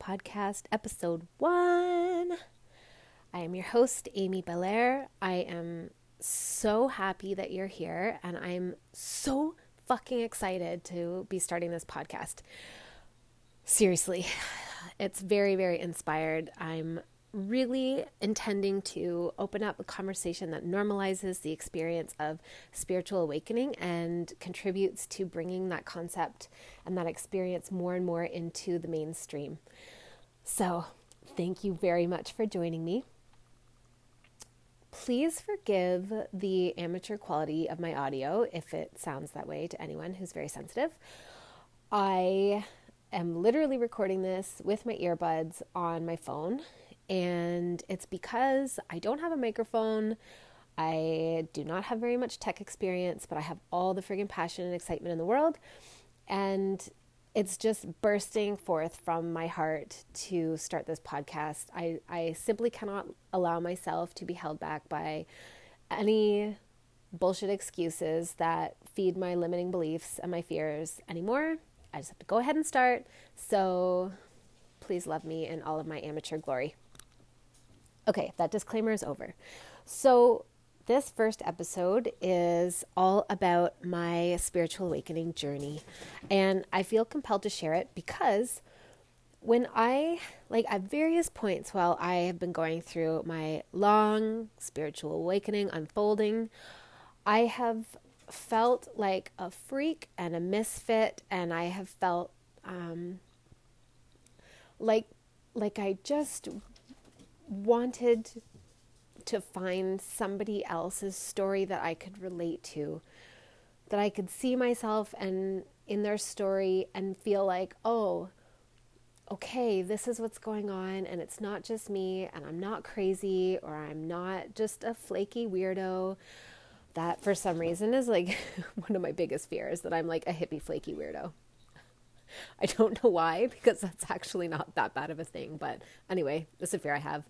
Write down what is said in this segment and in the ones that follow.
Podcast, Episode 1. I am your host, Amy Belair. I am so happy that you're here, and I'm so fucking excited to be starting this podcast. Seriously, it's very, very inspired. I'm really intending to open up a conversation that normalizes the experience of spiritual awakening and contributes to bringing that concept and that experience more and more into the mainstream. So, thank you very much for joining me. Please forgive the amateur quality of my audio if it sounds that way to anyone who's very sensitive. I am literally recording this with my earbuds on my phone and it's because I don't have a microphone. I do not have very much tech experience, but I have all the friggin' passion and excitement in the world. And it's just bursting forth from my heart to start this podcast. I, I simply cannot allow myself to be held back by any bullshit excuses that feed my limiting beliefs and my fears anymore. I just have to go ahead and start. So please love me in all of my amateur glory. Okay, that disclaimer is over. So, this first episode is all about my spiritual awakening journey. And I feel compelled to share it because when I, like, at various points while I have been going through my long spiritual awakening unfolding, I have felt like a freak and a misfit, and I have felt um, like like I just wanted to find somebody else's story that I could relate to, that I could see myself and in their story and feel like, oh, okay, this is what's going on, and it's not just me, and I'm not crazy, or I'm not just a flaky weirdo. That for some reason is like one of my biggest fears that I'm like a hippie flaky weirdo. I don't know why, because that's actually not that bad of a thing. But anyway, it's a fear I have.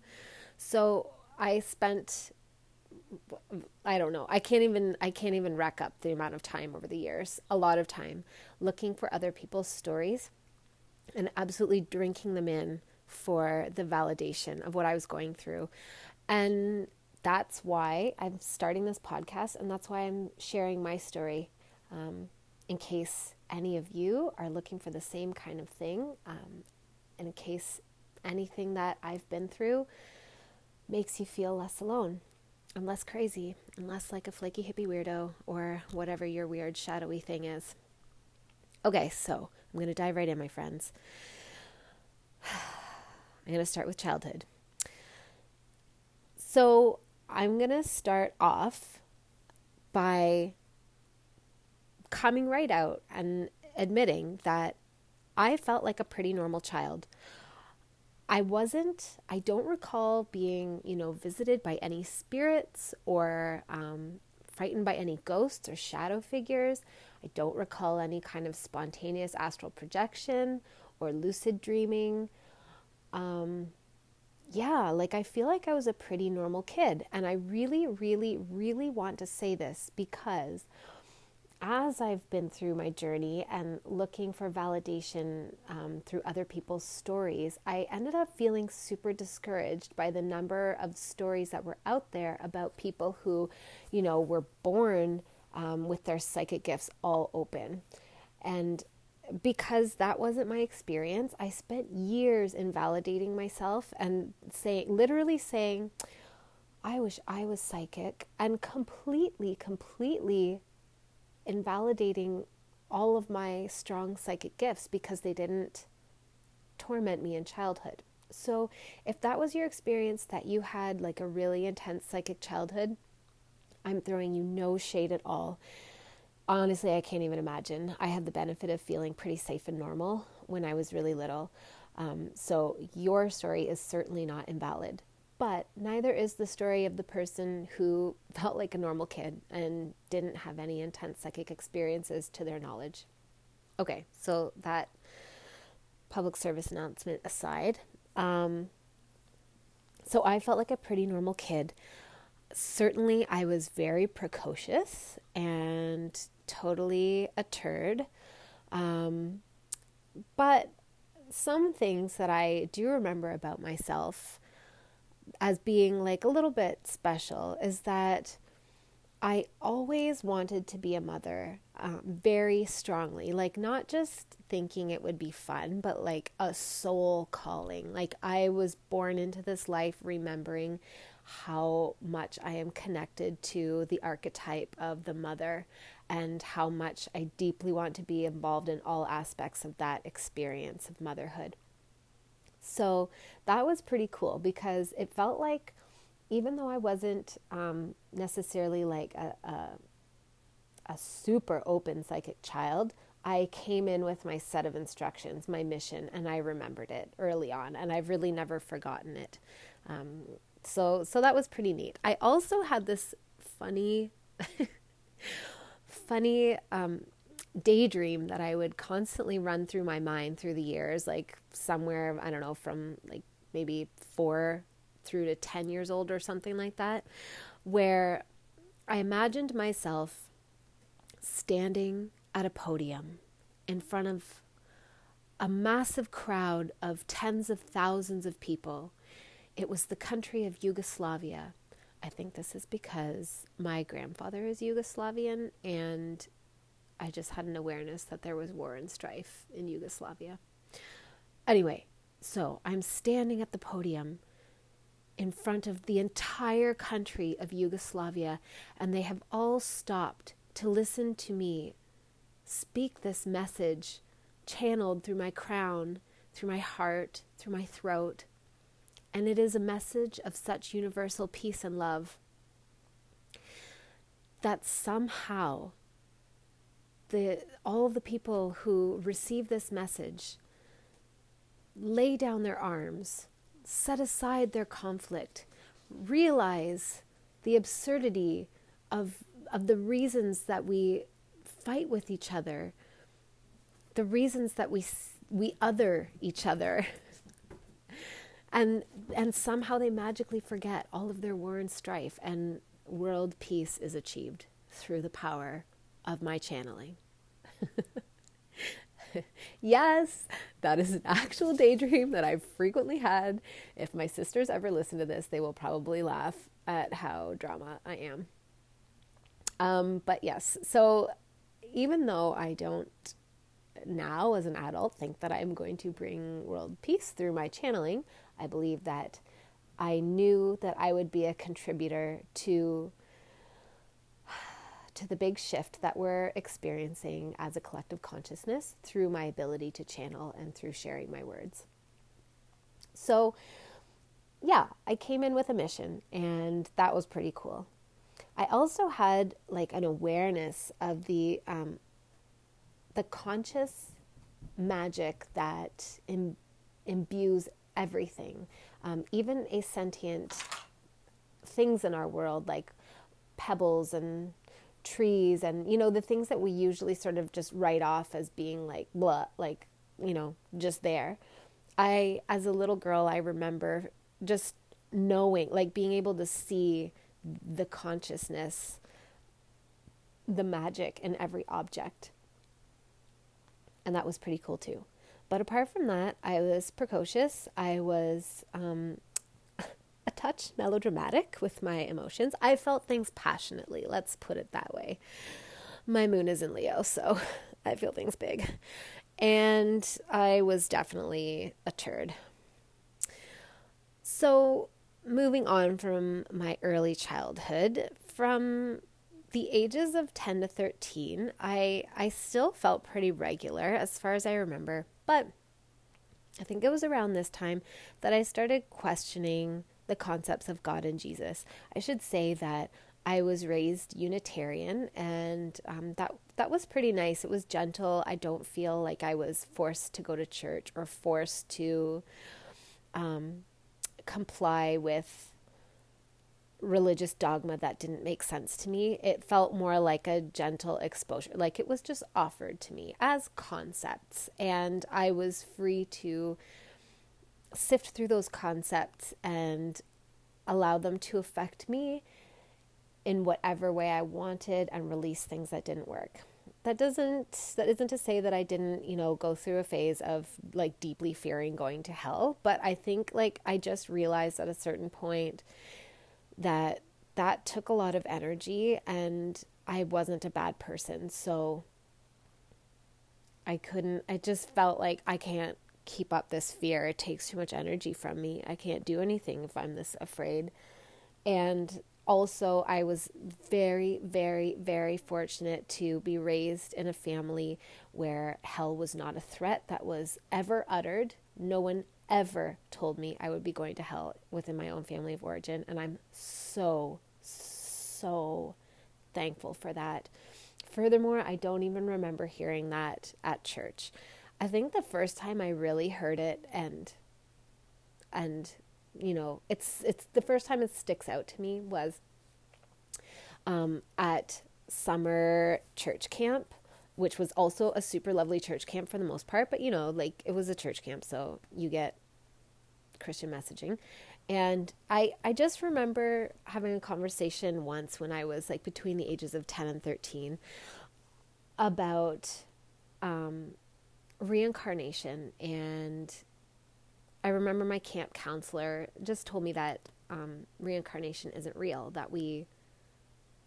So I spent I don't know. I can't even I can't even rack up the amount of time over the years. A lot of time looking for other people's stories and absolutely drinking them in for the validation of what I was going through. And that's why I'm starting this podcast and that's why I'm sharing my story um, in case any of you are looking for the same kind of thing, um, in case anything that I've been through makes you feel less alone and less crazy and less like a flaky hippie weirdo or whatever your weird shadowy thing is. Okay, so I'm going to dive right in, my friends. I'm going to start with childhood. So I'm going to start off by coming right out and admitting that I felt like a pretty normal child. I wasn't, I don't recall being, you know, visited by any spirits or um, frightened by any ghosts or shadow figures. I don't recall any kind of spontaneous astral projection or lucid dreaming. Um, yeah, like I feel like I was a pretty normal kid. And I really, really, really want to say this because as I've been through my journey and looking for validation um, through other people's stories, I ended up feeling super discouraged by the number of stories that were out there about people who, you know, were born um, with their psychic gifts all open. And because that wasn't my experience, I spent years invalidating myself and saying, literally saying, I wish I was psychic, and completely, completely invalidating all of my strong psychic gifts because they didn't torment me in childhood. So, if that was your experience that you had like a really intense psychic childhood, I'm throwing you no shade at all. Honestly, I can't even imagine. I had the benefit of feeling pretty safe and normal when I was really little. Um, so, your story is certainly not invalid. But neither is the story of the person who felt like a normal kid and didn't have any intense psychic experiences to their knowledge. Okay, so that public service announcement aside, um, so I felt like a pretty normal kid. Certainly, I was very precocious and totally a turd. Um, but some things that I do remember about myself as being like a little bit special is that I always wanted to be a mother um, very strongly. Like, not just thinking it would be fun, but like a soul calling. Like, I was born into this life remembering how much I am connected to the archetype of the mother and how much I deeply want to be involved in all aspects of that experience of motherhood. So that was pretty cool because it felt like, even though I wasn't um, necessarily like a, a, a super open psychic child, I came in with my set of instructions, my mission, and I remembered it early on, and I've really never forgotten it. Um, so, so that was pretty neat. I also had this funny funny um, daydream that I would constantly run through my mind through the years, like somewhere, I don't know, from like maybe four through to 10 years old or something like that, where I imagined myself standing at a podium in front of a massive crowd of tens of thousands of people. It was the country of Yugoslavia. I think this is because my grandfather is Yugoslavian and I just had an awareness that there was war and strife in Yugoslavia. Anyway, so I'm standing at the podium in front of the entire country of Yugoslavia, and they have all stopped to listen to me speak this message channeled through my crown, through my heart, through my throat. And it is a message of such universal peace and love that somehow the, all of the people who receive this message lay down their arms, set aside their conflict, realize the absurdity of, of the reasons that we fight with each other, the reasons that we, we other each other. and, and somehow they magically forget all of their war and strife, and world peace is achieved through the power of my channeling. yes, that is an actual daydream that I've frequently had. If my sisters ever listen to this, they will probably laugh at how drama I am. Um, but yes, so even though I don't now as an adult think that I'm going to bring world peace through my channeling, I believe that I knew that I would be a contributor to to the big shift that we're experiencing as a collective consciousness through my ability to channel and through sharing my words. So, yeah, I came in with a mission, and that was pretty cool. I also had like an awareness of the um, the conscious magic that Im- imbues everything, um, even a sentient things in our world like pebbles and trees and you know the things that we usually sort of just write off as being like blah like you know just there. I as a little girl i remember just knowing like being able to see the consciousness the magic in every object. And that was pretty cool too. But apart from that i was precocious. I was um, a touch melodramatic with my emotions. I felt things passionately, let's put it that way. My moon is in Leo, so I feel things big. And I was definitely a turd. So, moving on from my early childhood, from the ages of 10 to 13, I, I still felt pretty regular as far as I remember, but I think it was around this time that I started questioning the concepts of God and Jesus. I should say that I was raised Unitarian, and um, that that was pretty nice. It was gentle. I don't feel like I was forced to go to church or forced to um, comply with religious dogma that didn't make sense to me. It felt more like a gentle exposure, like it was just offered to me as concepts, and I was free to sift through those concepts and allow them to affect me in whatever way I wanted and release things that didn't work. that doesn't that isn't to say that I didn't, you know, go through a phase of like deeply fearing going to hell, but I think like I just realized at a certain point that that took a lot of energy and I wasn't a bad person. So I couldn't I just felt like I can't keep up this fear. It takes too much energy from me. I can't do anything if I'm this afraid. And also, I was very, very, very fortunate to be raised in a family where hell was not a threat that was ever uttered. No one ever told me I would be going to hell within my own family of origin. And I'm so, so thankful for that. Furthermore, I don't even remember hearing that at church. I think the first time I really heard it and and you know, it's it's the first time it sticks out to me was um, at summer church camp, which was also a super lovely church camp for the most part. But you know, like it was a church camp, so you get Christian messaging. And I I just remember having a conversation once when I was like between the ages of ten and thirteen about um, reincarnation and I remember my camp counselor just told me that um, reincarnation isn't real, that we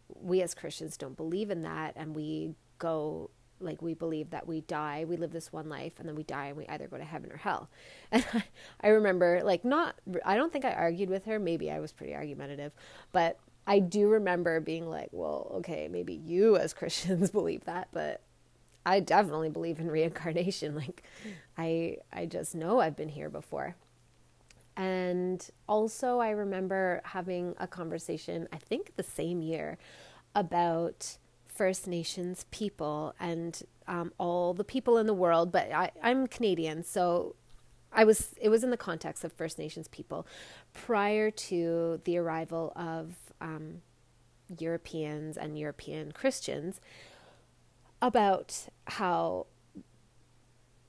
we as Christians don't believe in that, and we go like we believe that we die, we live this one life, and then we die, and we either go to heaven or hell. And I, I remember, like, not, I don't think I argued with her. Maybe I was pretty argumentative, but I do remember being like, well, okay, maybe you as Christians believe that, but I definitely believe in reincarnation. Like I I just know I've been here before. And also I remember having a conversation, I think the same year, about First Nations people and um, all the people in the world, but I, I'm Canadian, so I was it was in the context of First Nations people prior to the arrival of um, Europeans and European Christians about how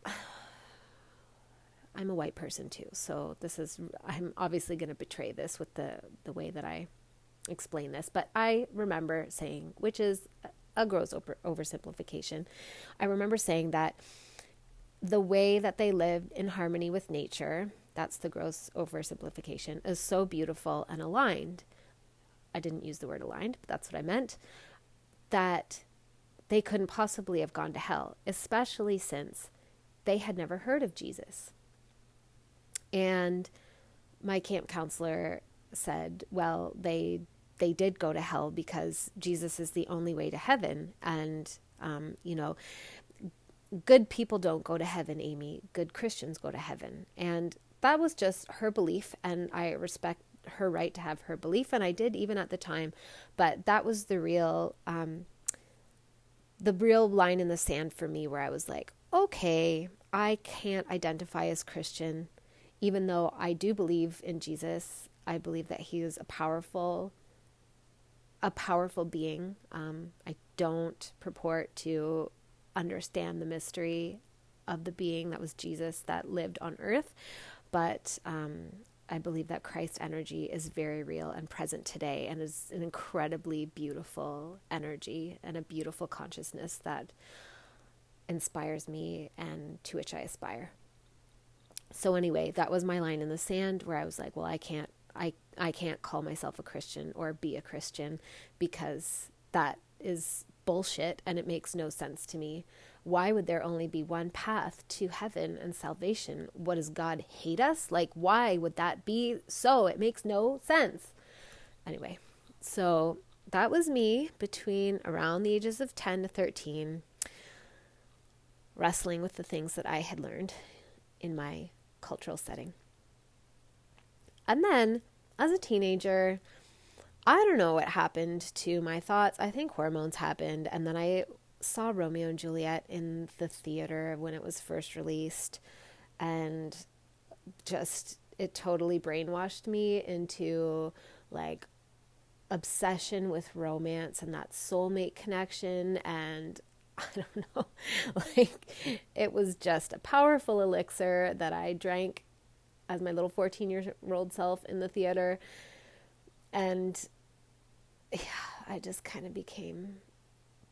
I'm a white person too. So this is I'm obviously going to betray this with the the way that I explain this, but I remember saying, which is a gross over, oversimplification. I remember saying that the way that they lived in harmony with nature, that's the gross oversimplification, is so beautiful and aligned. I didn't use the word aligned, but that's what I meant. That they couldn't possibly have gone to hell, especially since they had never heard of Jesus. And my camp counselor said, well, they they did go to hell because Jesus is the only way to heaven, and um, you know, good people don't go to heaven, Amy. Good Christians go to heaven, and that was just her belief, and I respect her right to have her belief, and I did even at the time. But that was the real um, the real line in the sand for me where I was like, okay, I can't identify as Christian, even though I do believe in Jesus. I believe that he is a powerful, a powerful being. Um, I don't purport to understand the mystery of the being that was Jesus that lived on earth, but um, I believe that Christ energy is very real and present today and is an incredibly beautiful energy and a beautiful consciousness that inspires me and to which I aspire. So anyway, that was my line in the sand where I was like, well, I can't I I can't call myself a Christian or be a Christian because that is bullshit and it makes no sense to me. Why would there only be one path to heaven and salvation? What does God hate us? Like, why would that be so? It makes no sense. Anyway, so that was me between around the ages of 10 to 13, wrestling with the things that I had learned in my cultural setting. And then, as a teenager, I don't know what happened to my thoughts. I think hormones happened. And then I saw Romeo and Juliet in the theater when it was first released. And just, it totally brainwashed me into like obsession with romance and that soulmate connection. And I don't know, like it was just a powerful elixir that I drank as my little 14 year old self in the theater. And yeah, I just kind of became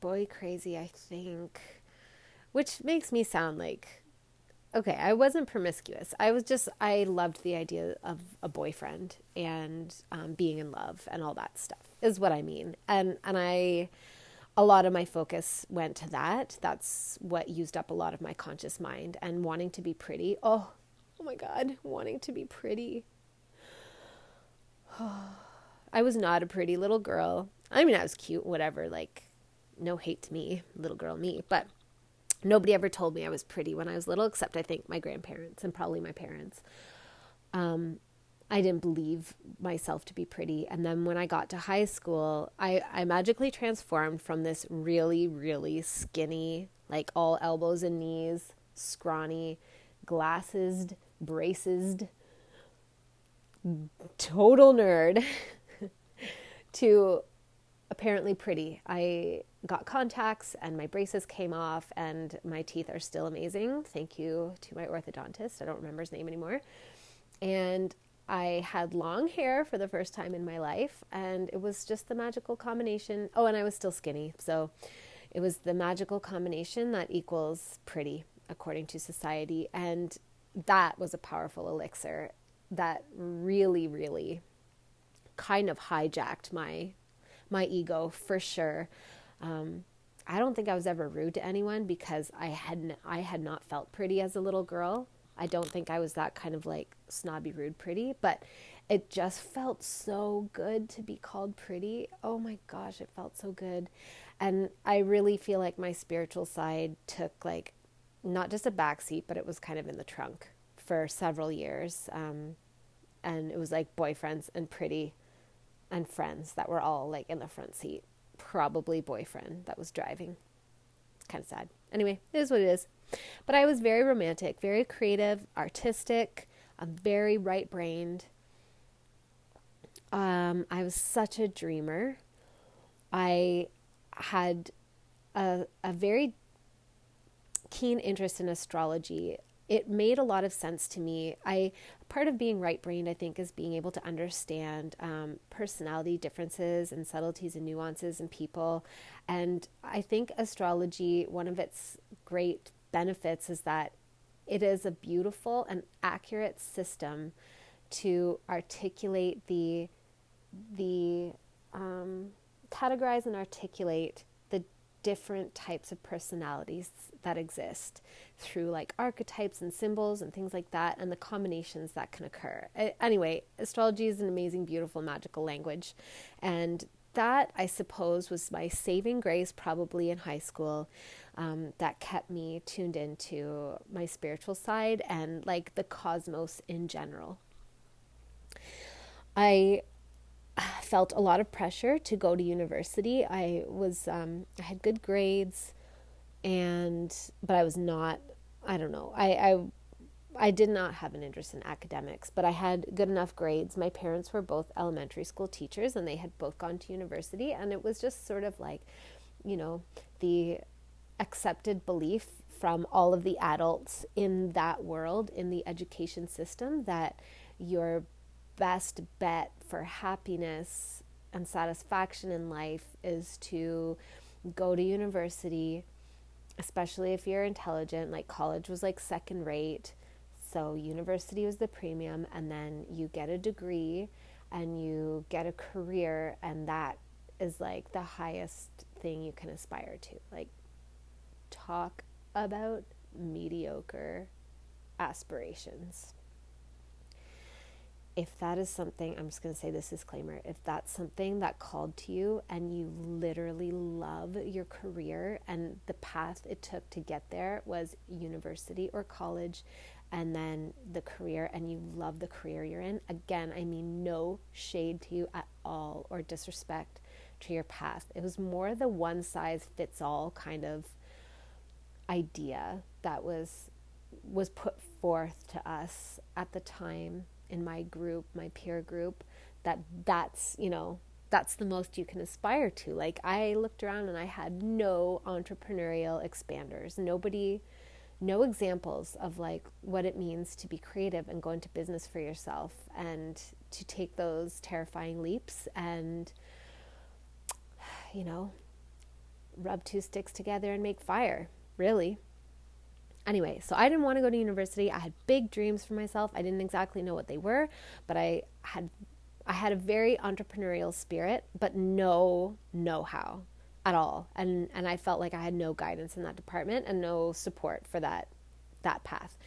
boy crazy, I think, which makes me sound like okay, I wasn't promiscuous. I was just I loved the idea of a boyfriend and um, being in love and all that stuff is what I mean. And and I a lot of my focus went to that. That's what used up a lot of my conscious mind and wanting to be pretty. Oh, oh my god, wanting to be pretty. I was not a pretty little girl. I mean, I was cute, whatever, like no hate to me, little girl me, but nobody ever told me I was pretty when I was little except I think my grandparents and probably my parents. Um, I didn't believe myself to be pretty. And then when I got to high school, I, I magically transformed from this really, really skinny, like all elbows and knees, scrawny, glasses, braces, total nerd to apparently pretty. I got contacts and my braces came off and my teeth are still amazing. Thank you to my orthodontist. I don't remember his name anymore. And I had long hair for the first time in my life, and it was just the magical combination. Oh, and I was still skinny. So it was the magical combination that equals pretty, according to society. And that was a powerful elixir that really, really kind of hijacked my my ego for sure. Um, I don't think I was ever rude to anyone because I had I had not felt pretty as a little girl. I don't think I was that kind of like snobby, rude, pretty, but it just felt so good to be called pretty. Oh my gosh, it felt so good. And I really feel like my spiritual side took like not just a backseat, but it was kind of in the trunk for several years. Um, and it was like boyfriends and pretty and friends that were all like in the front seat. Probably boyfriend that was driving. It's kind of sad. Anyway, it is what it is. But I was very romantic, very creative, artistic. I'm very right brained. Um, I was such a dreamer. I had a, a very keen interest in astrology. It made a lot of sense to me. I part of being right brained, I think, is being able to understand um, personality differences and subtleties and nuances in people. And I think astrology, one of its great benefits is that it is a beautiful and accurate system to articulate the the um, categorize and articulate different types of personalities that exist through like archetypes and symbols and things like that and the combinations that can occur. Anyway, astrology is an amazing, beautiful, magical language. And that, I suppose, was my saving grace probably in high school um, that kept me tuned into my spiritual side and like the cosmos in general. I felt a lot of pressure to go to university. I was um, I had good grades, and but I was not. I don't know. I, I I did not have an interest in academics, but I had good enough grades. My parents were both elementary school teachers, and they had both gone to university, and it was just sort of like, you know, the accepted belief from all of the adults in that world, in the education system, that your best bet for happiness and satisfaction in life is to go to university, especially if you're intelligent. Like college was like second rate. So university was the premium, and then you get a degree and you get a career, and that is like the highest thing you can aspire to. Like talk about mediocre aspirations. If that is something, I'm just going to say this disclaimer if that's something that called to you and you literally love your career and the path it took to get there was university or college and then the career and you love the career you're in, again, I mean no shade to you at all or disrespect to your path. It was more the one size fits all kind of idea that was was put forth to us at the time in my group, my peer group, that that's, you know, that's the most you can aspire to. Like I looked around and I had no entrepreneurial expanders. Nobody no examples of like what it means to be creative and go into business for yourself and to take those terrifying leaps and you know rub two sticks together and make fire, really. Anyway, so I didn't want to go to university. I had big dreams for myself. I didn't exactly know what they were, but I had I had a very entrepreneurial spirit, but no know-how at all. And and I felt like I had no guidance in that department and no support for that that path.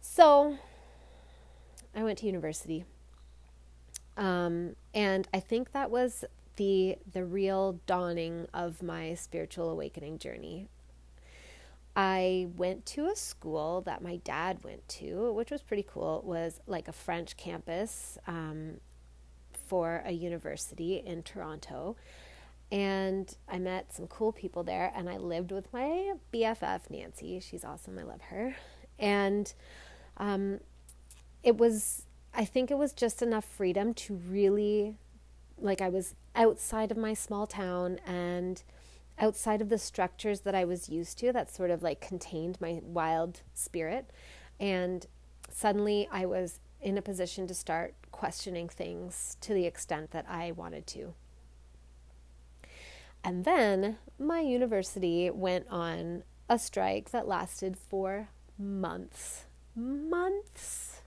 So I went to university. Um, and I think that was the the real dawning of my spiritual awakening journey. I went to a school that my dad went to, which was pretty cool. It was like a French campus um, for a university in Toronto. And I met some cool people there, and I lived with my BFF, Nancy. She's awesome. I love her. And um, it was, I think it was just enough freedom to really, like, I was outside of my small town and outside of the structures that I was used to that sort of like contained my wild spirit. And suddenly I was in a position to start questioning things to the extent that I wanted to. And then my university went on a strike that lasted for months. Months.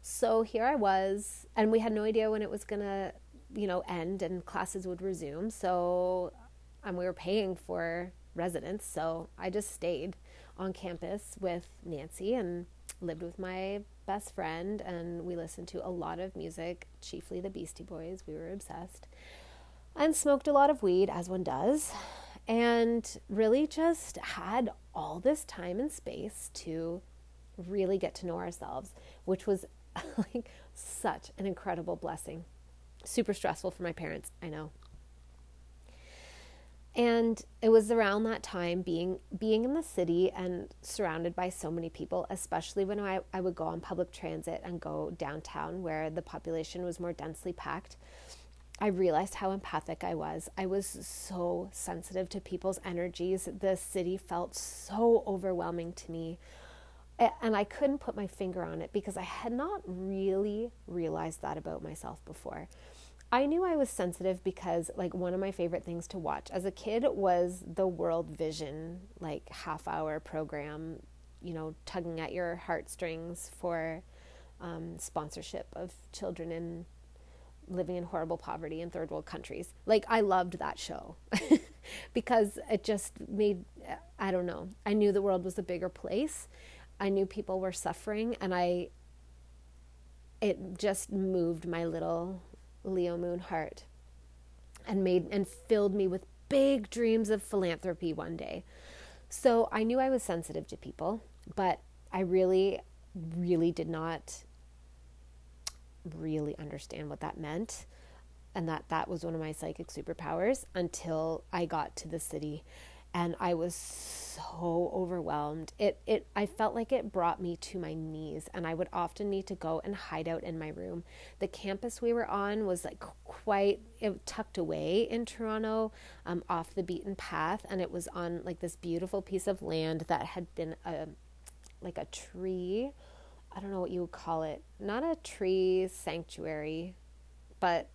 So here I was, and we had no idea when it was going to, you know, end and classes would resume. So and we were paying for residence. So I just stayed on campus with Nancy and lived with my best friend. And we listened to a lot of music, chiefly the Beastie Boys. We were obsessed. And smoked a lot of weed, as one does. And really just had all this time and space to really get to know ourselves, which was like such an incredible blessing. Super stressful for my parents, I know. And it was around that time being being in the city and surrounded by so many people, especially when I, I would go on public transit and go downtown where the population was more densely packed. I realized how empathic I was. I was so sensitive to people's energies. The city felt so overwhelming to me. And I couldn't put my finger on it because I had not really realized that about myself before. I knew I was sensitive because like one of my favorite things to watch as a kid was the World Vision like half hour program, you know, tugging at your heartstrings for um, sponsorship of children in living in horrible poverty in third world countries. Like I loved that show because it just made I don't know. I knew the world was a bigger place. I knew people were suffering and I it just moved my little Leo moon heart and made and filled me with big dreams of philanthropy one day. So I knew I was sensitive to people, but I really, really did not really understand what that meant and that that was one of my psychic superpowers until I got to the city and I was so overwhelmed. It it I felt like it brought me to my knees and I would often need to go and hide out in my room. The campus we were on was like quite it tucked away in Toronto, um, off the beaten path and it was on like this beautiful piece of land that had been a like a tree. I don't know what you would call it. Not a tree sanctuary, but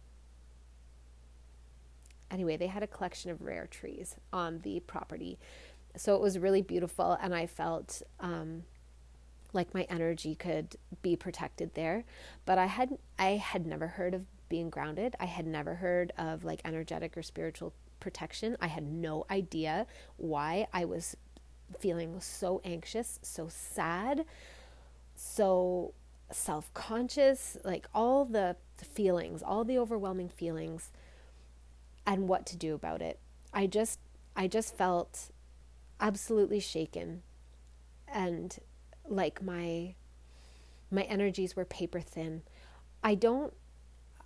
anyway, they had a collection of rare trees on the property. So it was really beautiful, and I felt um, like my energy could be protected there. But I had I had never heard of being grounded. I had never heard of like energetic or spiritual protection. I had no idea why I was feeling so anxious, so sad, so self conscious, like all the feelings, all the overwhelming feelings and what to do about it. I just I just felt absolutely shaken and like my my energies were paper thin. I don't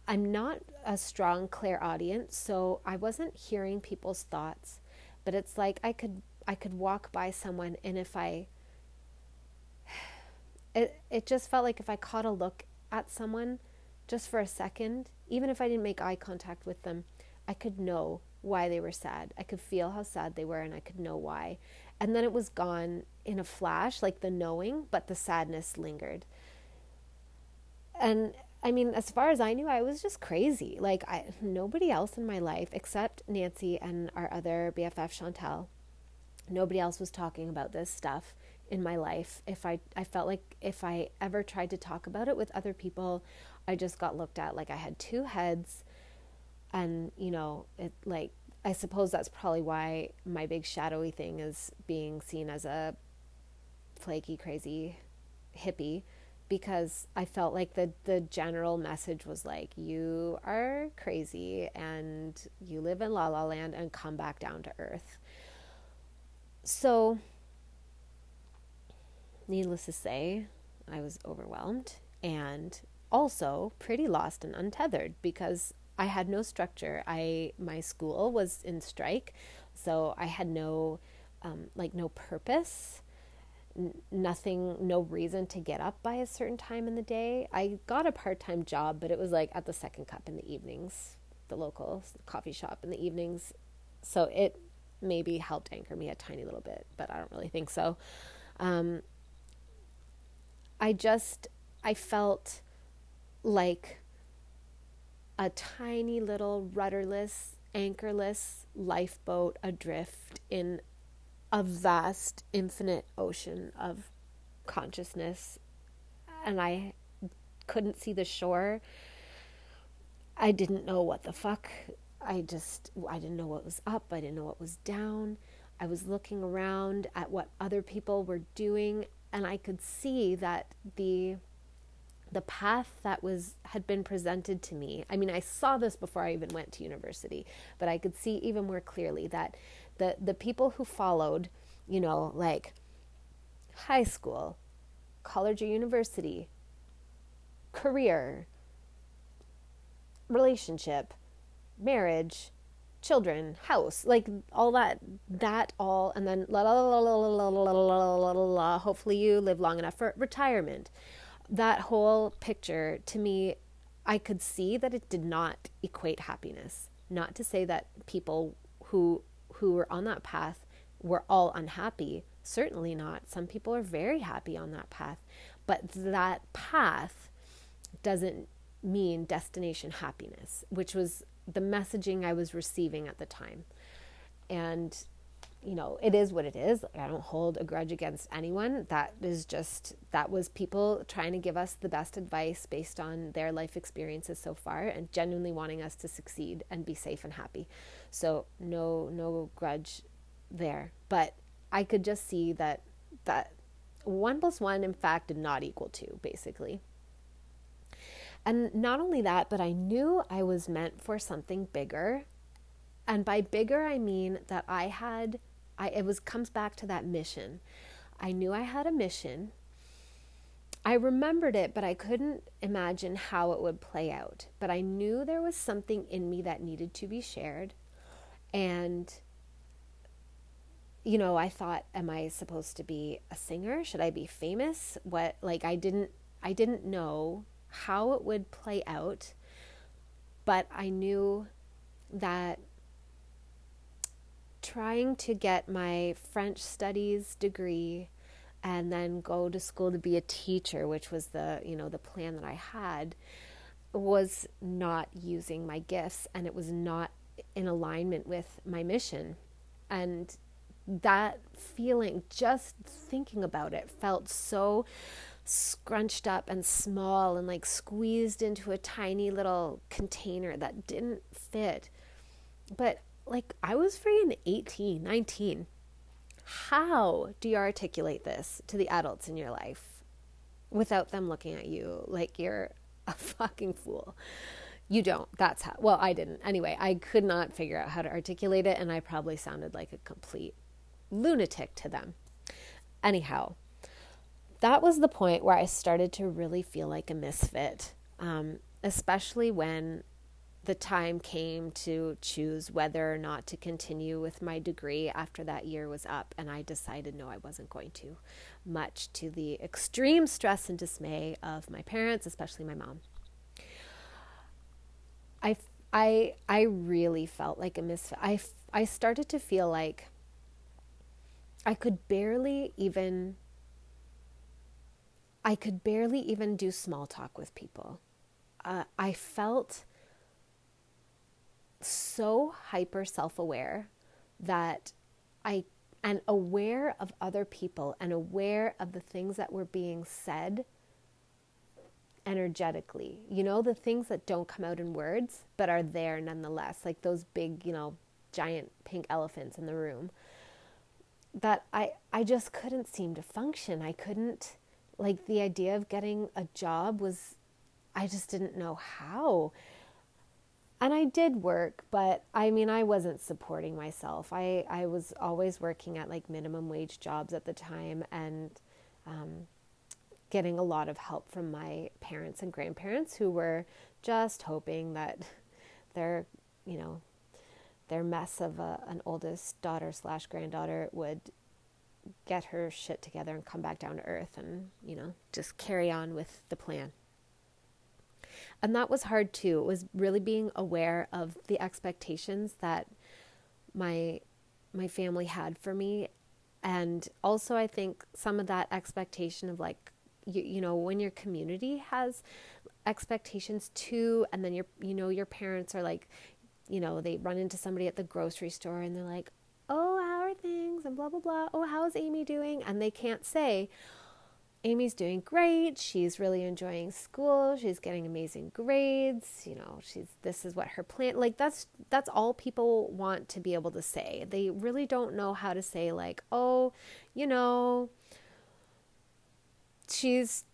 I'm not a strong clairaudient, so I wasn't hearing people's thoughts, but it's like I could I could walk by someone and if I it it just felt like if I caught a look at someone just for a second, even if I didn't make eye contact with them, I could know why they were sad. I could feel how sad they were and I could know why. And then it was gone in a flash, like the knowing, but the sadness lingered. And I mean, as far as I knew, I was just crazy. Like, I, nobody else in my life except Nancy and our other BFF, Chantel, nobody else was talking about this stuff in my life. If I, I felt like if I ever tried to talk about it with other people, I just got looked at like I had two heads. And, you know, it like, I suppose that's probably why my big shadowy thing is being seen as a flaky, crazy hippie because I felt like the the general message was like you are crazy and you live in la la land and come back down to earth. So needless to say, I was overwhelmed and also pretty lost and untethered because I had no structure. I my school was in strike, so I had no um, like no purpose nothing, no reason to get up by a certain time in the day. I got a part time job, but it was like at the second cup in the evenings, the local coffee shop in the evenings. So it maybe helped anchor me a tiny little bit, but I don't really think so. Um, I just, I felt like a tiny little rudderless, anchorless lifeboat adrift in a vast, infinite ocean of consciousness, and I couldn't see the shore. I didn't know what the fuck. I just, I didn't know what was up. I didn't know what was down. I was looking around at what other people were doing, and I could see that the the path that was had been presented to me. I mean, I saw this before I even went to university, but I could see even more clearly that the the people who followed, you know, like high school, college or university, career, relationship, marriage, children, house, like all that, that all, and then la la la la la la la la la la. Hopefully, you live long enough for retirement that whole picture to me, I could see that it did not equate happiness. Not to say that people who who were on that path were all unhappy. Certainly not. Some people are very happy on that path. But that path doesn't mean destination happiness, which was the messaging I was receiving at the time. And you know, it is what it is. I don't hold a grudge against anyone. That is just, that was people trying to give us the best advice based on their life experiences so far and genuinely wanting us to succeed and be safe and happy. So, no, no grudge there. But I could just see that, that one plus one, in fact, did not equal two, basically. And not only that, but I knew I was meant for something bigger. And by bigger, I mean that I had I it was comes back to that mission. I knew I had a mission. I remembered it, but I couldn't imagine how it would play out. But I knew there was something in me that needed to be shared. And you know, I thought am I supposed to be a singer? Should I be famous? What like I didn't I didn't know how it would play out, but I knew that trying to get my French studies degree and then go to school to be a teacher, which was the, you know, the plan that I had, was not using my gifts and it was not in alignment with my mission. And that feeling, just thinking about it, felt so scrunched up and small and like squeezed into a tiny little container that didn't fit. But like I was freaking 18, 19. How do you articulate this to the adults in your life without them looking at you like you're a fucking fool? You don't. That's how. Well, I didn't. Anyway, I could not figure out how to articulate it, and I probably sounded like a complete lunatic to them. Anyhow, that was the point where I started to really feel like a misfit, um, especially when the time came to choose whether or not to continue with my degree after that year was up, and I decided no, I wasn't going to, much to the extreme stress and dismay of my parents, especially my mom. I, I, I really felt like a misfit. I, I started to feel like I could barely even I could barely even do small talk with people. uh, I felt so hyper self aware that I and aware of other people and aware of the things that were being said energetically. You know, the things that don't come out in words but are there nonetheless, like those big, you know, giant pink elephants in the room. That I I just couldn't seem to function. I couldn't like the idea of getting a job was I just didn't know how and I did work, but I mean, I wasn't supporting myself. I, I was always working at like minimum wage jobs at the time and um, getting a lot of help from my parents and grandparents who were just hoping that their, you know, their mess of a, an oldest daughter slash granddaughter would get her shit together and come back down to earth and, you know, just carry on with the plan. And that was hard too. It was really being aware of the expectations that my my family had for me. And also I think some of that expectation of like you, you know when your community has expectations too and then your you know your parents are like you know they run into somebody at the grocery store and they're like oh how are things? and blah blah blah. Oh how's amy doing? And they can't say Amy's doing great. She's really enjoying school. She's getting amazing grades. You know, she's this is what her plan like that's that's all people want to be able to say. They really don't know how to say like, "Oh, you know, she's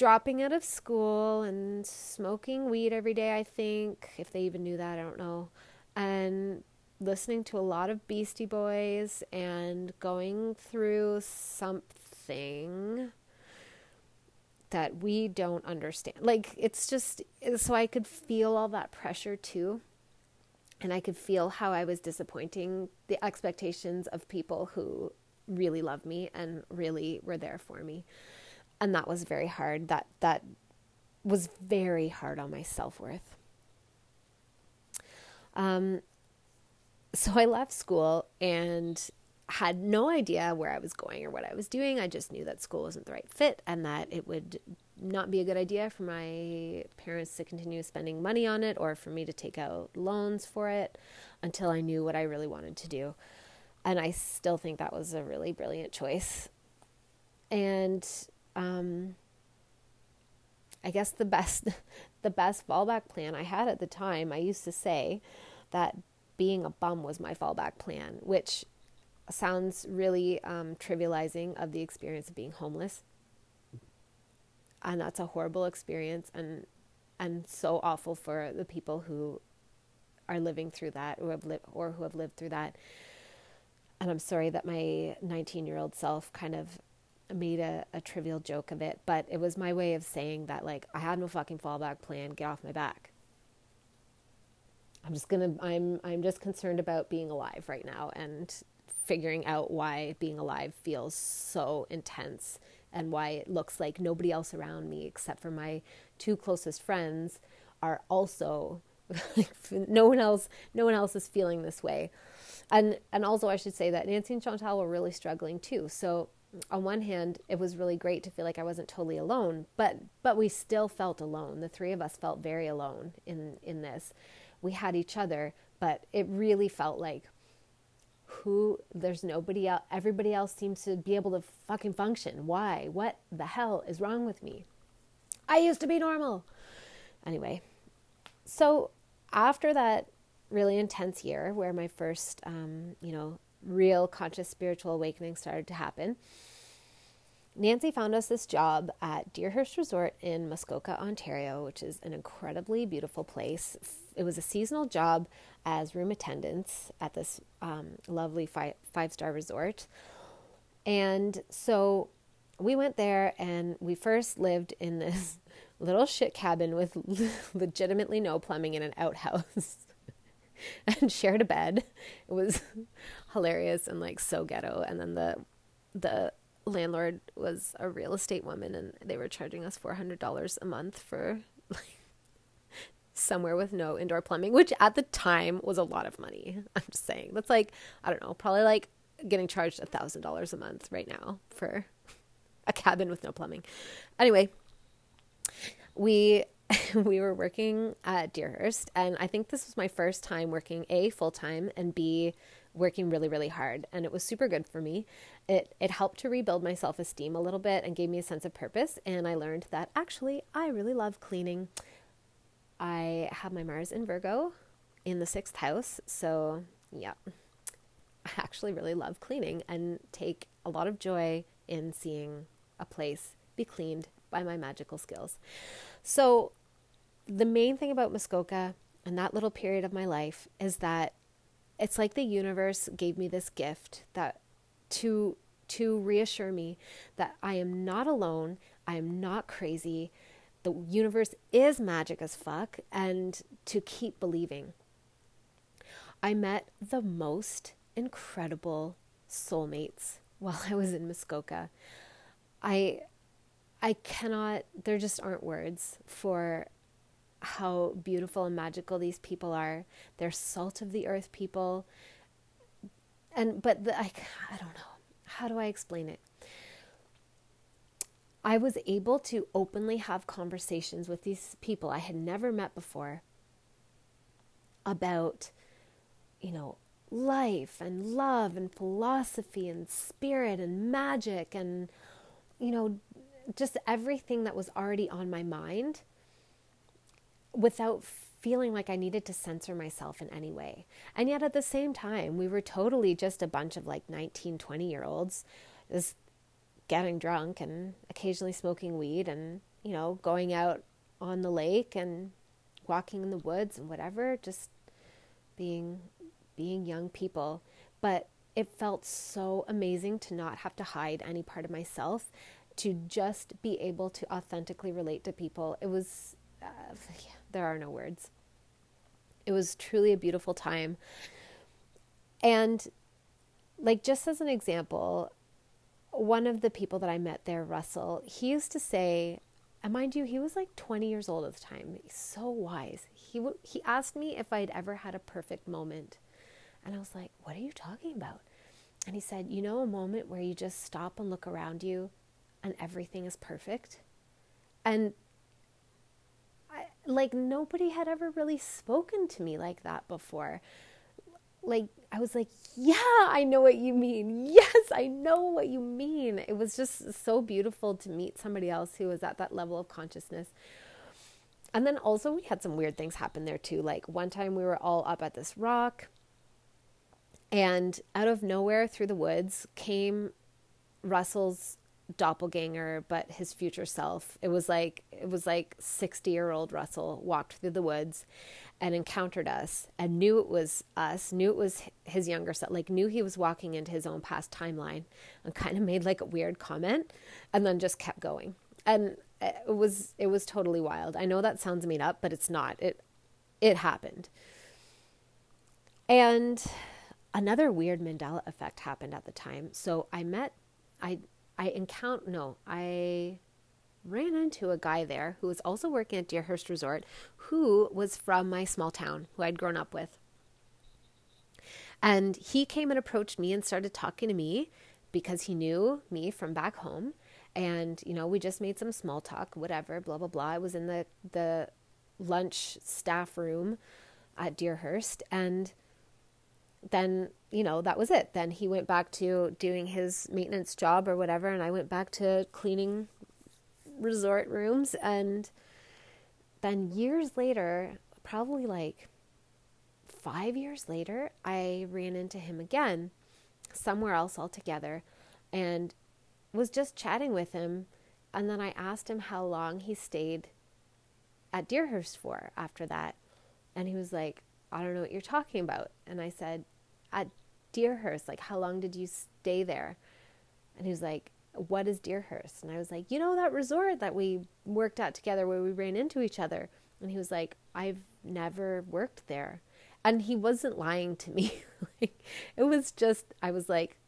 dropping out of school and smoking weed every day, I think, if they even knew that, I don't know. And listening to a lot of Beastie Boys and going through something that we don't understand. Like it's just so I could feel all that pressure too. And I could feel how I was disappointing the expectations of people who really love me and really were there for me. And that was very hard. That that was very hard on my self-worth. Um so I left school and had no idea where I was going or what I was doing. I just knew that school wasn't the right fit and that it would not be a good idea for my parents to continue spending money on it or for me to take out loans for it until I knew what I really wanted to do. And I still think that was a really brilliant choice. And um, I guess the best the best fallback plan I had at the time, I used to say that being a bum was my fallback plan, which sounds really um, trivializing of the experience of being homeless. And that's a horrible experience and and so awful for the people who are living through that or have lived or who have lived through that. And I'm sorry that my 19 year old self kind of made a, a trivial joke of it, but it was my way of saying that like I had no fucking fallback plan, get off my back. I'm just gonna I'm I'm just concerned about being alive right now and figuring out why being alive feels so intense and why it looks like nobody else around me except for my two closest friends are also like no one else no one else is feeling this way. And and also I should say that Nancy and Chantal were really struggling too. So on one hand it was really great to feel like I wasn't totally alone but but we still felt alone. The three of us felt very alone in in this. We had each other but it really felt like who there's nobody else everybody else seems to be able to fucking function. Why? What the hell is wrong with me? I used to be normal. Anyway so after that really intense year where my first um, you know real conscious spiritual awakening started to happen Nancy found us this job at Deerhurst Resort in Muskoka, Ontario, which is an incredibly beautiful place. It was a seasonal job as room attendants at this um, lovely fi- five star resort. And so we went there and we first lived in this little shit cabin with legitimately no plumbing in an outhouse and shared a bed. It was hilarious and like so ghetto. And then the the landlord was a real estate woman and they were charging us $400 a month for like somewhere with no indoor plumbing, which at the time was a lot of money. I'm just saying. That's like, I don't know, probably like getting charged $1,000 a month right now for a cabin with no plumbing. Anyway, we we were working at Deerhurst, and I think this was my first time working A, full time, and B, working really, really hard. And it was super good for me. It, it helped to rebuild my self esteem a little bit and gave me a sense of purpose. And I learned that actually I really love cleaning. I have my Mars in Virgo in the sixth house. So, yeah, I actually really love cleaning and take a lot of joy in seeing a place be cleaned by my magical skills. So, the main thing about Muskoka and that little period of my life is that it's like the universe gave me this gift that to to reassure me that I am not alone, I am not crazy. The universe is magic as fuck and to keep believing. I met the most incredible soulmates while I was in Muskoka. I I cannot there just aren't words for how beautiful and magical these people are. They're salt of the earth people. And but the, I I don't know. How do I explain it? I was able to openly have conversations with these people I had never met before about you know life and love and philosophy and spirit and magic and you know just everything that was already on my mind without feeling like I needed to censor myself in any way. And yet at the same time, we were totally just a bunch of like 19, 20 year olds just getting drunk and occasionally smoking weed and, you know, going out on the lake and walking in the woods and whatever, just being being young people. But it felt so amazing to not have to hide any part of myself, to just be able to authentically relate to people. It was uh, yeah there are no words. It was truly a beautiful time. And, like, just as an example, one of the people that I met there, Russell, he used to say, and mind you, he was like 20 years old at the time. He's so wise. He, w- he asked me if I'd ever had a perfect moment. And I was like, What are you talking about? And he said, You know, a moment where you just stop and look around you and everything is perfect? And like nobody had ever really spoken to me like that before. Like I was like, yeah, I know what you mean. Yes, I know what you mean. It was just so beautiful to meet somebody else who was at that level of consciousness. And then also we had some weird things happen there too. Like one time we were all up at this rock and out of nowhere through the woods came Russell's doppelganger but his future self. It was like it was like 60 year old russell walked through the woods and encountered us and knew it was us knew it was his younger self like knew he was walking into his own past timeline and kind of made like a weird comment and then just kept going. And it was it was totally wild. I know that sounds made up but it's not. It it happened. And another weird mandela effect happened at the time. So i met i I encounter no, I ran into a guy there who was also working at Deerhurst Resort who was from my small town who I'd grown up with. And he came and approached me and started talking to me because he knew me from back home. And, you know, we just made some small talk, whatever, blah, blah, blah. I was in the, the lunch staff room at Deerhurst. And then you know that was it. Then he went back to doing his maintenance job or whatever and i went back to cleaning resort rooms. And then years later probably like 5 years later i ran into him again somewhere else altogether and was just chatting with him. And then i asked him how long he stayed at deerhurst for after that. And he was like I don't know what you're talking about. And I said, At Deerhurst, like, how long did you stay there? And he was like, What is Deerhurst? And I was like, You know, that resort that we worked at together where we ran into each other. And he was like, I've never worked there. And he wasn't lying to me. like, it was just, I was like,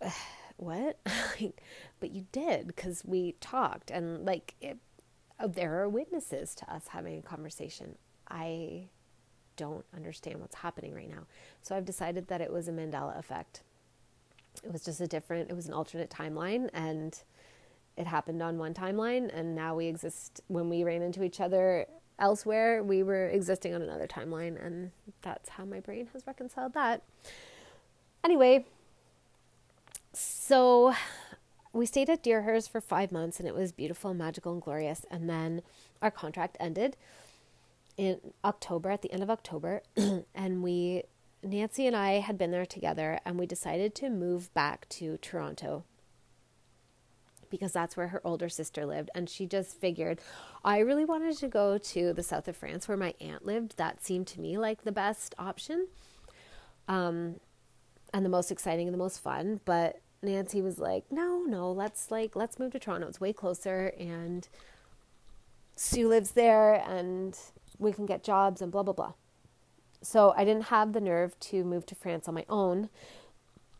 What? but you did because we talked and like it, there are witnesses to us having a conversation. I don't understand what's happening right now. So I've decided that it was a Mandela effect. It was just a different, it was an alternate timeline. And it happened on one timeline and now we exist when we ran into each other elsewhere we were existing on another timeline and that's how my brain has reconciled that anyway so we stayed at Deerhurst for five months and it was beautiful, magical, and glorious. And then our contract ended in October, at the end of October. and we, Nancy and I had been there together and we decided to move back to Toronto because that's where her older sister lived. And she just figured, I really wanted to go to the south of France where my aunt lived. That seemed to me like the best option um, and the most exciting and the most fun. But Nancy was like, no, no, let's like, let's move to Toronto. It's way closer. And Sue lives there and we can get jobs and blah, blah, blah. So I didn't have the nerve to move to France on my own.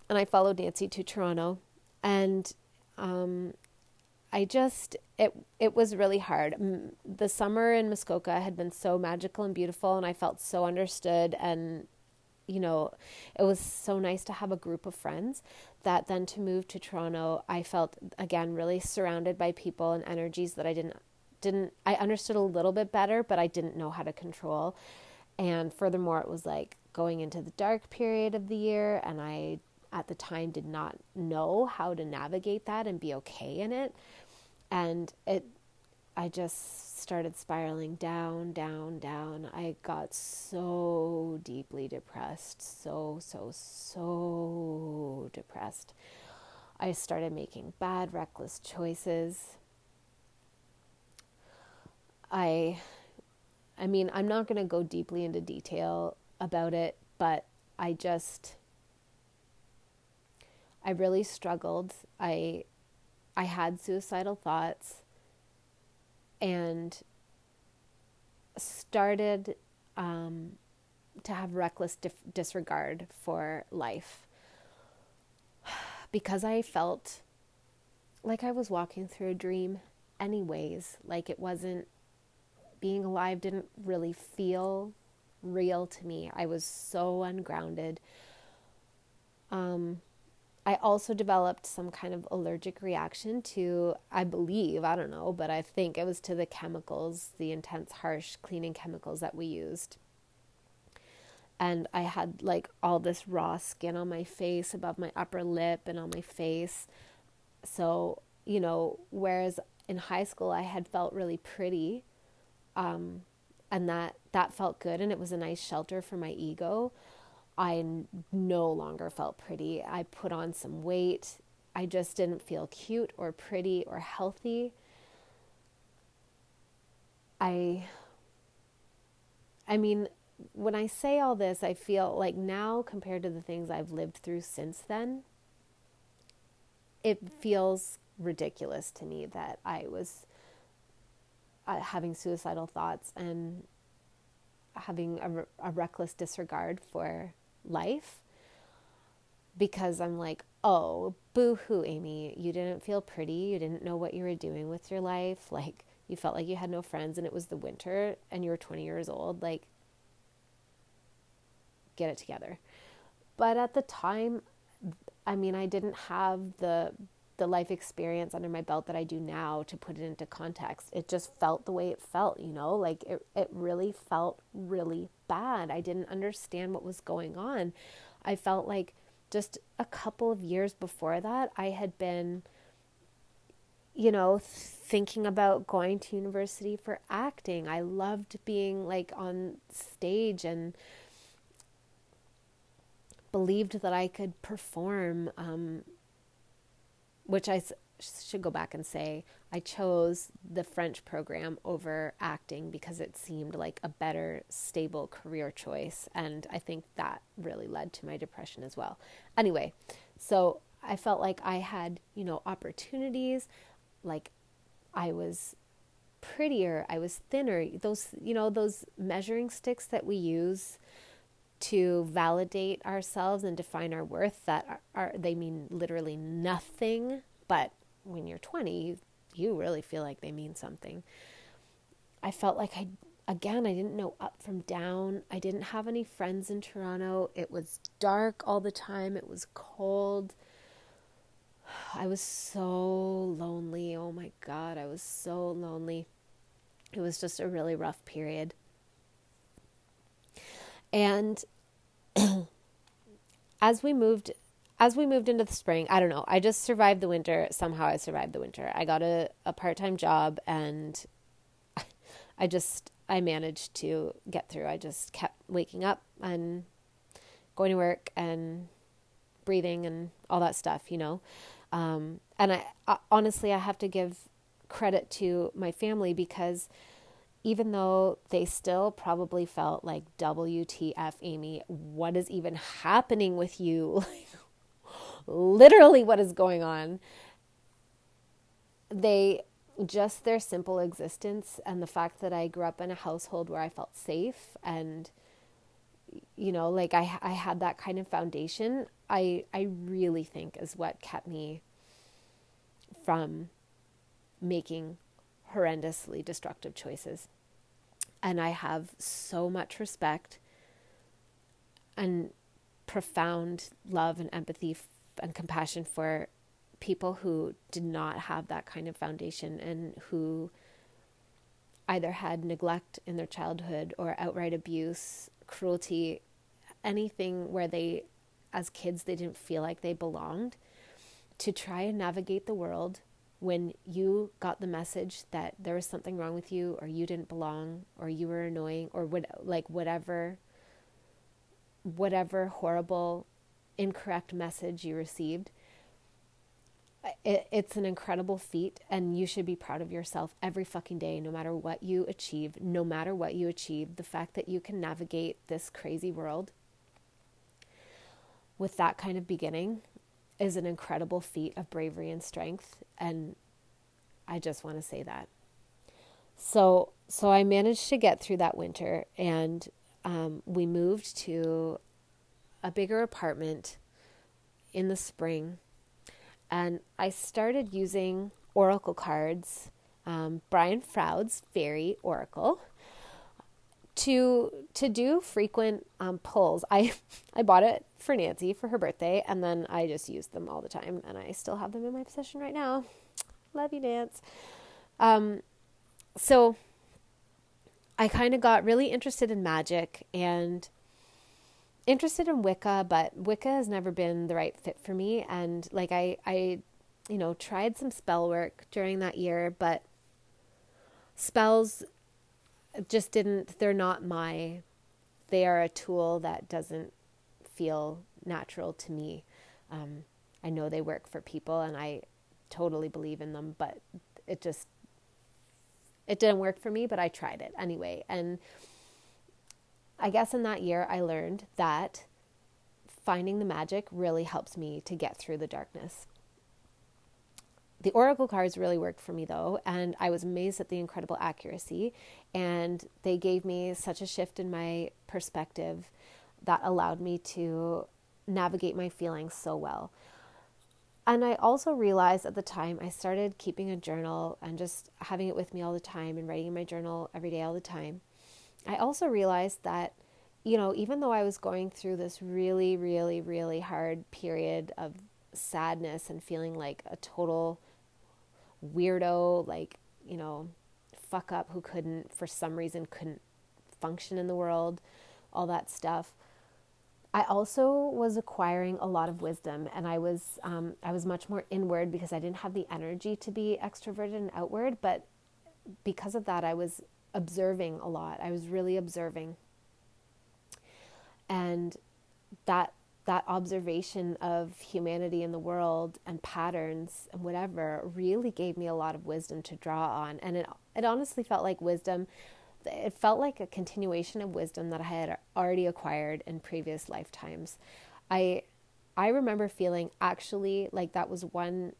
And I followed Nancy to Toronto. And um, I just it it was really hard. The summer in Muskoka had been so magical and beautiful, and I felt so understood. And you know, it was so nice to have a group of friends. That then to move to Toronto, I felt again really surrounded by people and energies that I didn't didn't I understood a little bit better, but I didn't know how to control. And furthermore, it was like going into the dark period of the year, and I at the time did not know how to navigate that and be okay in it and it I just started spiraling down, down, down. I got so deeply depressed, so, so, so depressed. I started making bad, reckless choices. I, I mean, I'm not going to go deeply into detail about it, but I just, I really struggled. I I had suicidal thoughts and started um, to have reckless dif- disregard for life because I felt like I was walking through a dream, anyways. Like it wasn't being alive, didn't really feel real to me. I was so ungrounded. Um, I also developed some kind of allergic reaction to, I believe, I don't know, but I think it was to the chemicals, the intense, harsh cleaning chemicals that we used. And I had like all this raw skin on my face, above my upper lip, and on my face. So, you know, whereas in high school I had felt really pretty, um, and that that felt good, and it was a nice shelter for my ego. I no longer felt pretty. I put on some weight. I just didn't feel cute or pretty or healthy. I I mean, when I say all this, I feel like now compared to the things I've lived through since then, it feels ridiculous to me that I was uh, having suicidal thoughts and having a, a reckless disregard for life because I'm like, oh, boo hoo, Amy, you didn't feel pretty. You didn't know what you were doing with your life. Like, you felt like you had no friends and it was the winter and you were 20 years old. Like, get it together. But at the time, I mean, I didn't have the the life experience under my belt that I do now to put it into context. It just felt the way it felt, you know, like it, it really felt really bad. I didn't understand what was going on. I felt like just a couple of years before that, I had been, you know, thinking about going to university for acting. I loved being like on stage and believed that I could perform. Um, which I should go back and say I chose the French program over acting because it seemed like a better, stable career choice. And I think that really led to my depression as well. Anyway, so I felt like I had, you know, opportunities, like I was prettier, I was thinner. Those, you know, those measuring sticks that we use to validate ourselves and define our worth that are, are, they mean literally nothing but when you're 20 you really feel like they mean something i felt like i again i didn't know up from down i didn't have any friends in toronto it was dark all the time it was cold I was so lonely. Oh my God, I was so lonely. It was just a really rough period. And as we moved as we moved into the spring, I don't know, I just survived the winter. Somehow I survived the winter. I got a, a part time job and I just I managed to get through. I just kept waking up and going to work and breathing and all that stuff, you know. Um, and I, I honestly, I have to give credit to my family because even though they still probably felt like WTF, Amy, what is even happening with you? Literally, what is going on? They just their simple existence and the fact that I grew up in a household where I felt safe and you know like I I had that kind of foundation I I really think is what kept me from making horrendously destructive choices. And I have so much respect and profound love and empathy and compassion for people who did not have that kind of foundation and who either had neglect in their childhood or outright abuse, cruelty, anything where they, as kids, they didn't feel like they belonged, to try and navigate the world when you got the message that there was something wrong with you or you didn't belong or you were annoying or what like whatever whatever horrible incorrect message you received it, it's an incredible feat, and you should be proud of yourself every fucking day, no matter what you achieve, no matter what you achieve. The fact that you can navigate this crazy world with that kind of beginning is an incredible feat of bravery and strength. And I just want to say that. So, so I managed to get through that winter, and um, we moved to a bigger apartment in the spring and I started using oracle cards, um, Brian Froud's Fairy Oracle, to to do frequent um, pulls. I I bought it for Nancy for her birthday, and then I just used them all the time, and I still have them in my possession right now. Love you, Nance. Um, so I kind of got really interested in magic and interested in Wicca, but Wicca has never been the right fit for me. And like I, I, you know, tried some spell work during that year, but spells just didn't. They're not my. They are a tool that doesn't feel natural to me. Um, I know they work for people, and I totally believe in them, but it just it didn't work for me. But I tried it anyway, and I guess in that year, I learned that finding the magic really helps me to get through the darkness. The oracle cards really worked for me though, and I was amazed at the incredible accuracy. And they gave me such a shift in my perspective that allowed me to navigate my feelings so well. And I also realized at the time I started keeping a journal and just having it with me all the time and writing in my journal every day, all the time I also realized that, you know, even though I was going through this really, really, really hard period of sadness and feeling like a total weirdo, like, you know, fuck up who couldn't, for some reason, couldn't function in the world, all that stuff. I also was acquiring a lot of wisdom, and I was um, I was much more inward because I didn't have the energy to be extroverted and outward. But because of that, I was observing a lot. I was really observing. And that that observation of humanity in the world and patterns and whatever really gave me a lot of wisdom to draw on. And it it honestly felt like wisdom it felt like a continuation of wisdom that I had already acquired in previous lifetimes. I I remember feeling actually like that was one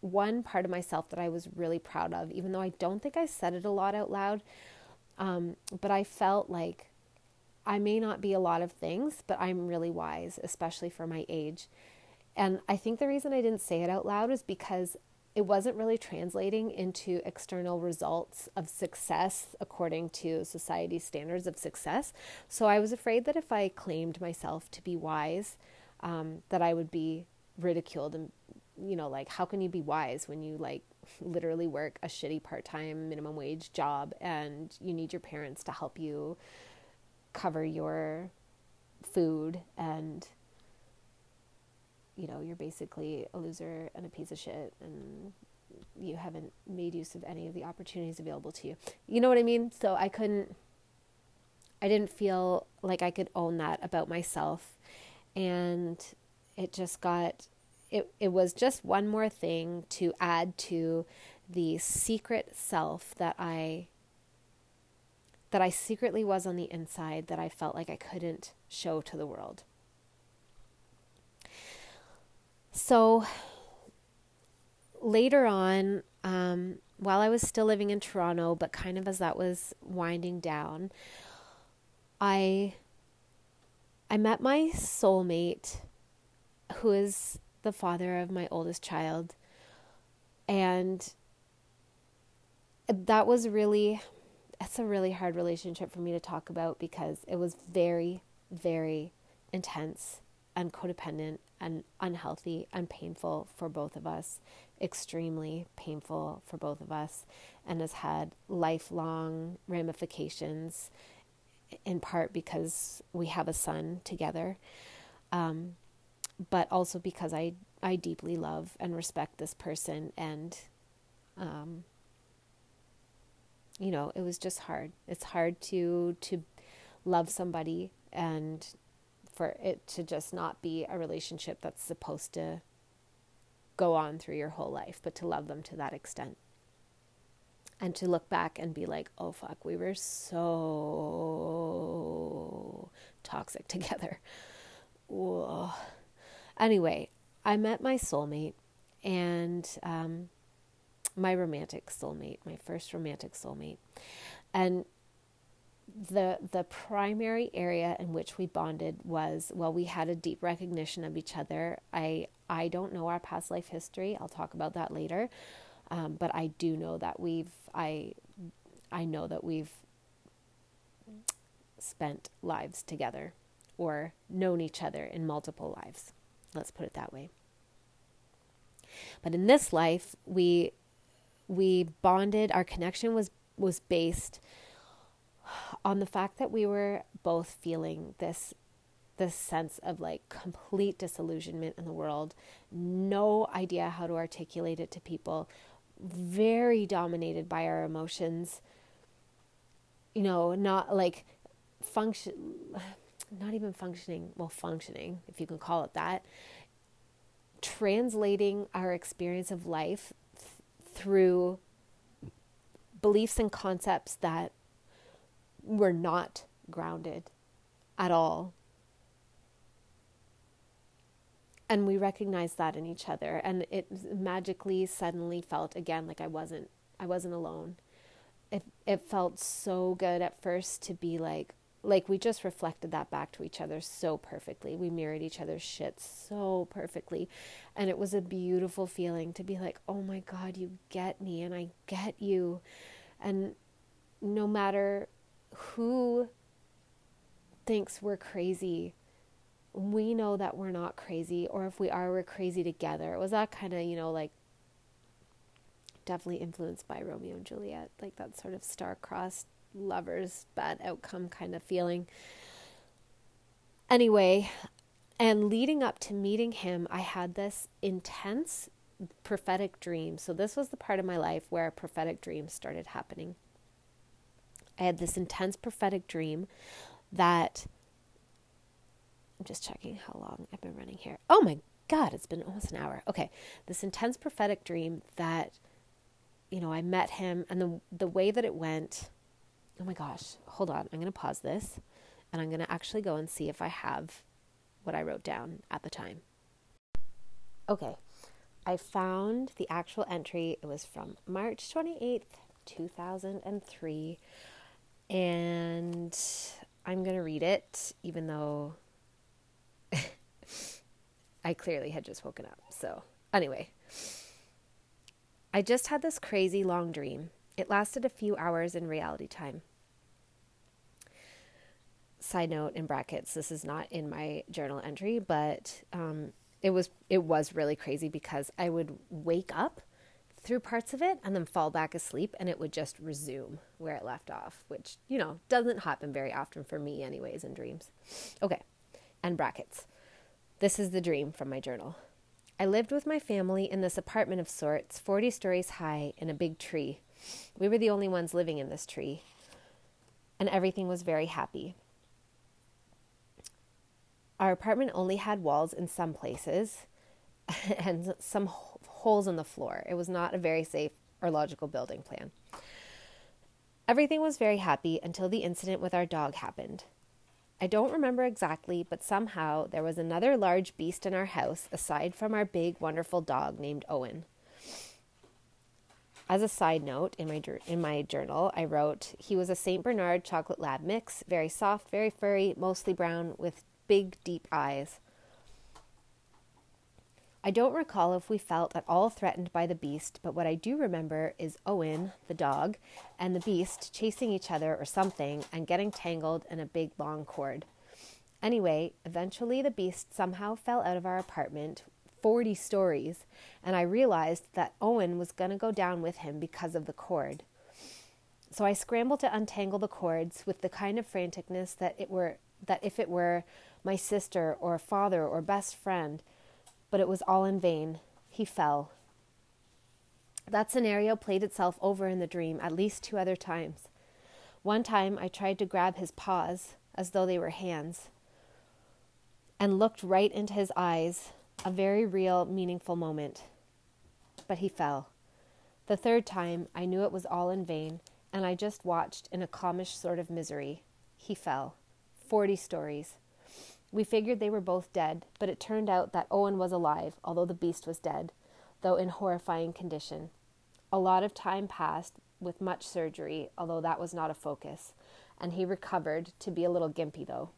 one part of myself that I was really proud of, even though I don't think I said it a lot out loud. Um, but I felt like I may not be a lot of things, but I'm really wise, especially for my age. And I think the reason I didn't say it out loud is because it wasn't really translating into external results of success according to society's standards of success. So I was afraid that if I claimed myself to be wise, um, that I would be ridiculed and you know, like how can you be wise when you like literally work a shitty part-time minimum wage job and you need your parents to help you cover your food and you know, you're basically a loser and a piece of shit and you haven't made use of any of the opportunities available to you. You know what I mean? So I couldn't I didn't feel like I could own that about myself and it just got it it was just one more thing to add to the secret self that I that I secretly was on the inside that I felt like I couldn't show to the world. So later on, um, while I was still living in Toronto, but kind of as that was winding down, I I met my soulmate, who is the father of my oldest child, and that was really it's a really hard relationship for me to talk about because it was very very intense and codependent and unhealthy and painful for both of us, extremely painful for both of us, and has had lifelong ramifications in part because we have a son together, um, but also because I, I deeply love and respect this person. And, um, you know, it was just hard. It's hard to, to love somebody and for it to just not be a relationship that's supposed to go on through your whole life, but to love them to that extent. And to look back and be like, oh fuck, we were so toxic together. Whoa. Anyway, I met my soulmate and um, my romantic soulmate, my first romantic soulmate. And the the primary area in which we bonded was well we had a deep recognition of each other. I i don't know our past life history. I'll talk about that later. Um, but i do know that we've i i know that we've spent lives together or known each other in multiple lives. Let's put it that way. But in this life we we bonded our connection was was based on the fact that we were both feeling this this sense of like complete disillusionment in the world, no idea how to articulate it to people, very dominated by our emotions. You know, not like function not even functioning, well functioning, if you can call it that. Translating our experience of life through beliefs and concepts that were not grounded at all. And we recognized that in each other and it magically suddenly felt again like I wasn't I wasn't alone. It it felt so good at first to be like like we just reflected that back to each other so perfectly. We mirrored each other's shit so perfectly. And it was a beautiful feeling to be like, "Oh my god, you get me and I get you." And no matter who thinks we're crazy, we know that we're not crazy, or if we are, we're crazy together. It was that kind of, you know, like definitely influenced by Romeo and Juliet, like that sort of star-crossed lovers, bad outcome kind of feeling. Anyway, and leading up to meeting him, I had this intense prophetic dream. So, this was the part of my life where prophetic dreams started happening. I had this intense prophetic dream that I'm just checking how long I've been running here. Oh my God, it's been almost an hour. Okay, this intense prophetic dream that, you know, I met him and the the way that it went. Oh my gosh, hold on. I'm going to pause this and I'm going to actually go and see if I have what I wrote down at the time. Okay, I found the actual entry. It was from March 28th, 2003 and I'm going to read it, even though I clearly had just woken up. So, anyway, I just had this crazy long dream. It lasted a few hours in reality time. Side note in brackets, this is not in my journal entry, but um, it was it was really crazy because I would wake up through parts of it and then fall back asleep and it would just resume where it left off, which, you know, doesn't happen very often for me anyways in dreams. Okay. And brackets. This is the dream from my journal. I lived with my family in this apartment of sorts, 40 stories high, in a big tree. We were the only ones living in this tree, and everything was very happy. Our apartment only had walls in some places and some holes in the floor. It was not a very safe or logical building plan. Everything was very happy until the incident with our dog happened. I don't remember exactly, but somehow there was another large beast in our house aside from our big, wonderful dog named Owen. As a side note, in my in my journal, I wrote he was a Saint Bernard chocolate lab mix, very soft, very furry, mostly brown, with big, deep eyes. I don't recall if we felt at all threatened by the beast, but what I do remember is Owen, the dog, and the beast chasing each other or something and getting tangled in a big long cord. Anyway, eventually the beast somehow fell out of our apartment 40 stories, and I realized that Owen was going to go down with him because of the cord. So I scrambled to untangle the cords with the kind of franticness that it were that if it were my sister or father or best friend, but it was all in vain. He fell. That scenario played itself over in the dream at least two other times. One time I tried to grab his paws as though they were hands and looked right into his eyes, a very real, meaningful moment. But he fell. The third time I knew it was all in vain, and I just watched in a calmish sort of misery. He fell. Forty stories. We figured they were both dead, but it turned out that Owen was alive, although the beast was dead, though in horrifying condition. A lot of time passed with much surgery, although that was not a focus, and he recovered to be a little gimpy though.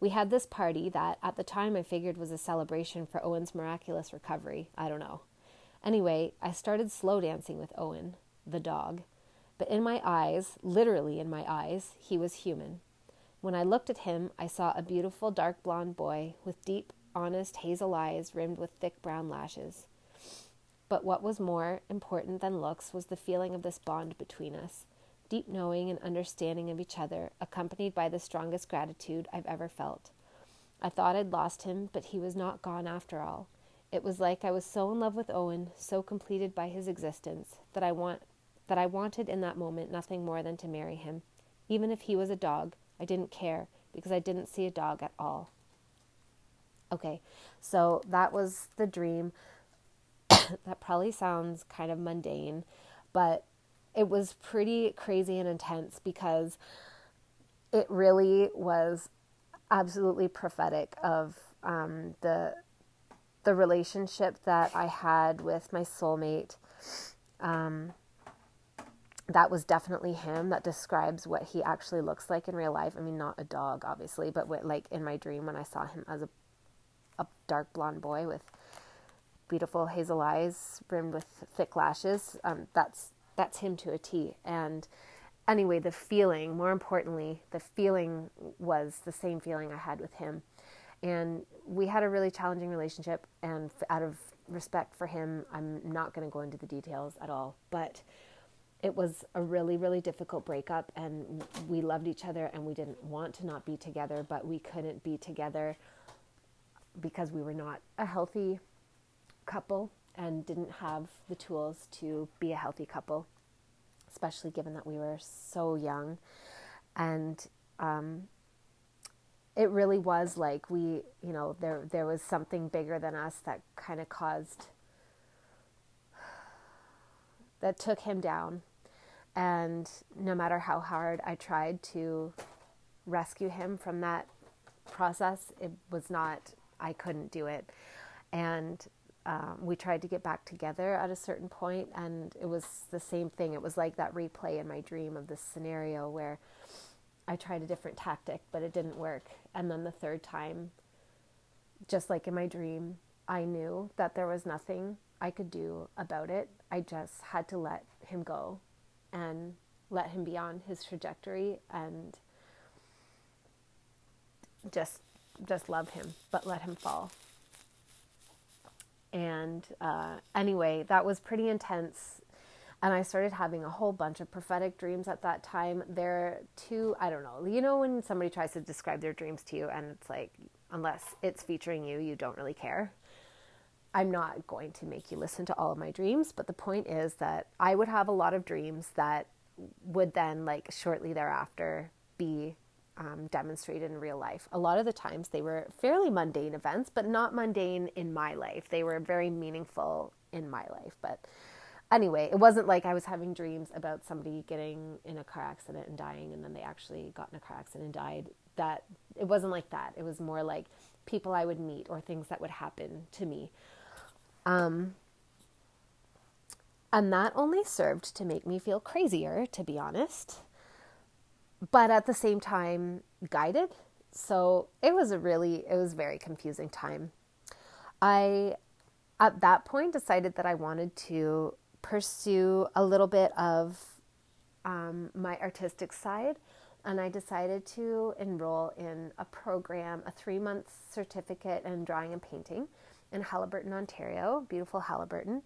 We had this party that at the time I figured was a celebration for Owen's miraculous recovery. I don't know. Anyway, I started slow dancing with Owen, the dog. But in my eyes, literally in my eyes, he was human. When I looked at him, I saw a beautiful dark blonde boy with deep, honest hazel eyes rimmed with thick brown lashes. But what was more important than looks was the feeling of this bond between us deep knowing and understanding of each other, accompanied by the strongest gratitude I've ever felt. I thought I'd lost him, but he was not gone after all. It was like I was so in love with Owen, so completed by his existence, that I want that I wanted in that moment nothing more than to marry him, even if he was a dog, I didn't care because I didn't see a dog at all. Okay, so that was the dream. that probably sounds kind of mundane, but it was pretty crazy and intense because it really was absolutely prophetic of um, the the relationship that I had with my soulmate. Um, that was definitely him that describes what he actually looks like in real life. I mean, not a dog, obviously, but what, like in my dream when I saw him as a, a dark blonde boy with beautiful hazel eyes rimmed with thick lashes. Um, that's that's him to a T. And anyway, the feeling, more importantly, the feeling was the same feeling I had with him. And we had a really challenging relationship. And out of respect for him, I'm not going to go into the details at all. But it was a really, really difficult breakup, and we loved each other, and we didn't want to not be together, but we couldn't be together because we were not a healthy couple and didn't have the tools to be a healthy couple, especially given that we were so young. And um, it really was like we, you know, there there was something bigger than us that kind of caused that took him down and no matter how hard I tried to rescue him from that process, it was not, I couldn't do it. And um, we tried to get back together at a certain point, and it was the same thing. It was like that replay in my dream of this scenario where I tried a different tactic, but it didn't work. And then the third time, just like in my dream, I knew that there was nothing I could do about it. I just had to let him go and let him be on his trajectory and just just love him but let him fall And uh, anyway, that was pretty intense. And I started having a whole bunch of prophetic dreams at that time. They're too, I don't know, you know, when somebody tries to describe their dreams to you and it's like, unless it's featuring you, you don't really care. I'm not going to make you listen to all of my dreams, but the point is that I would have a lot of dreams that would then, like, shortly thereafter be um, demonstrated in real life. A lot of the times they were fairly mundane events, but not mundane in my life. They were very meaningful in my life. But anyway, it wasn't like I was having dreams about somebody getting in a car accident and dying, and then they actually got in a car accident and died. That it wasn't like that. It was more like people I would meet or things that would happen to me. Um, and that only served to make me feel crazier, to be honest but at the same time guided. So it was a really, it was very confusing time. I, at that point, decided that I wanted to pursue a little bit of um, my artistic side. And I decided to enroll in a program, a three month certificate in drawing and painting in Haliburton, Ontario, beautiful Haliburton.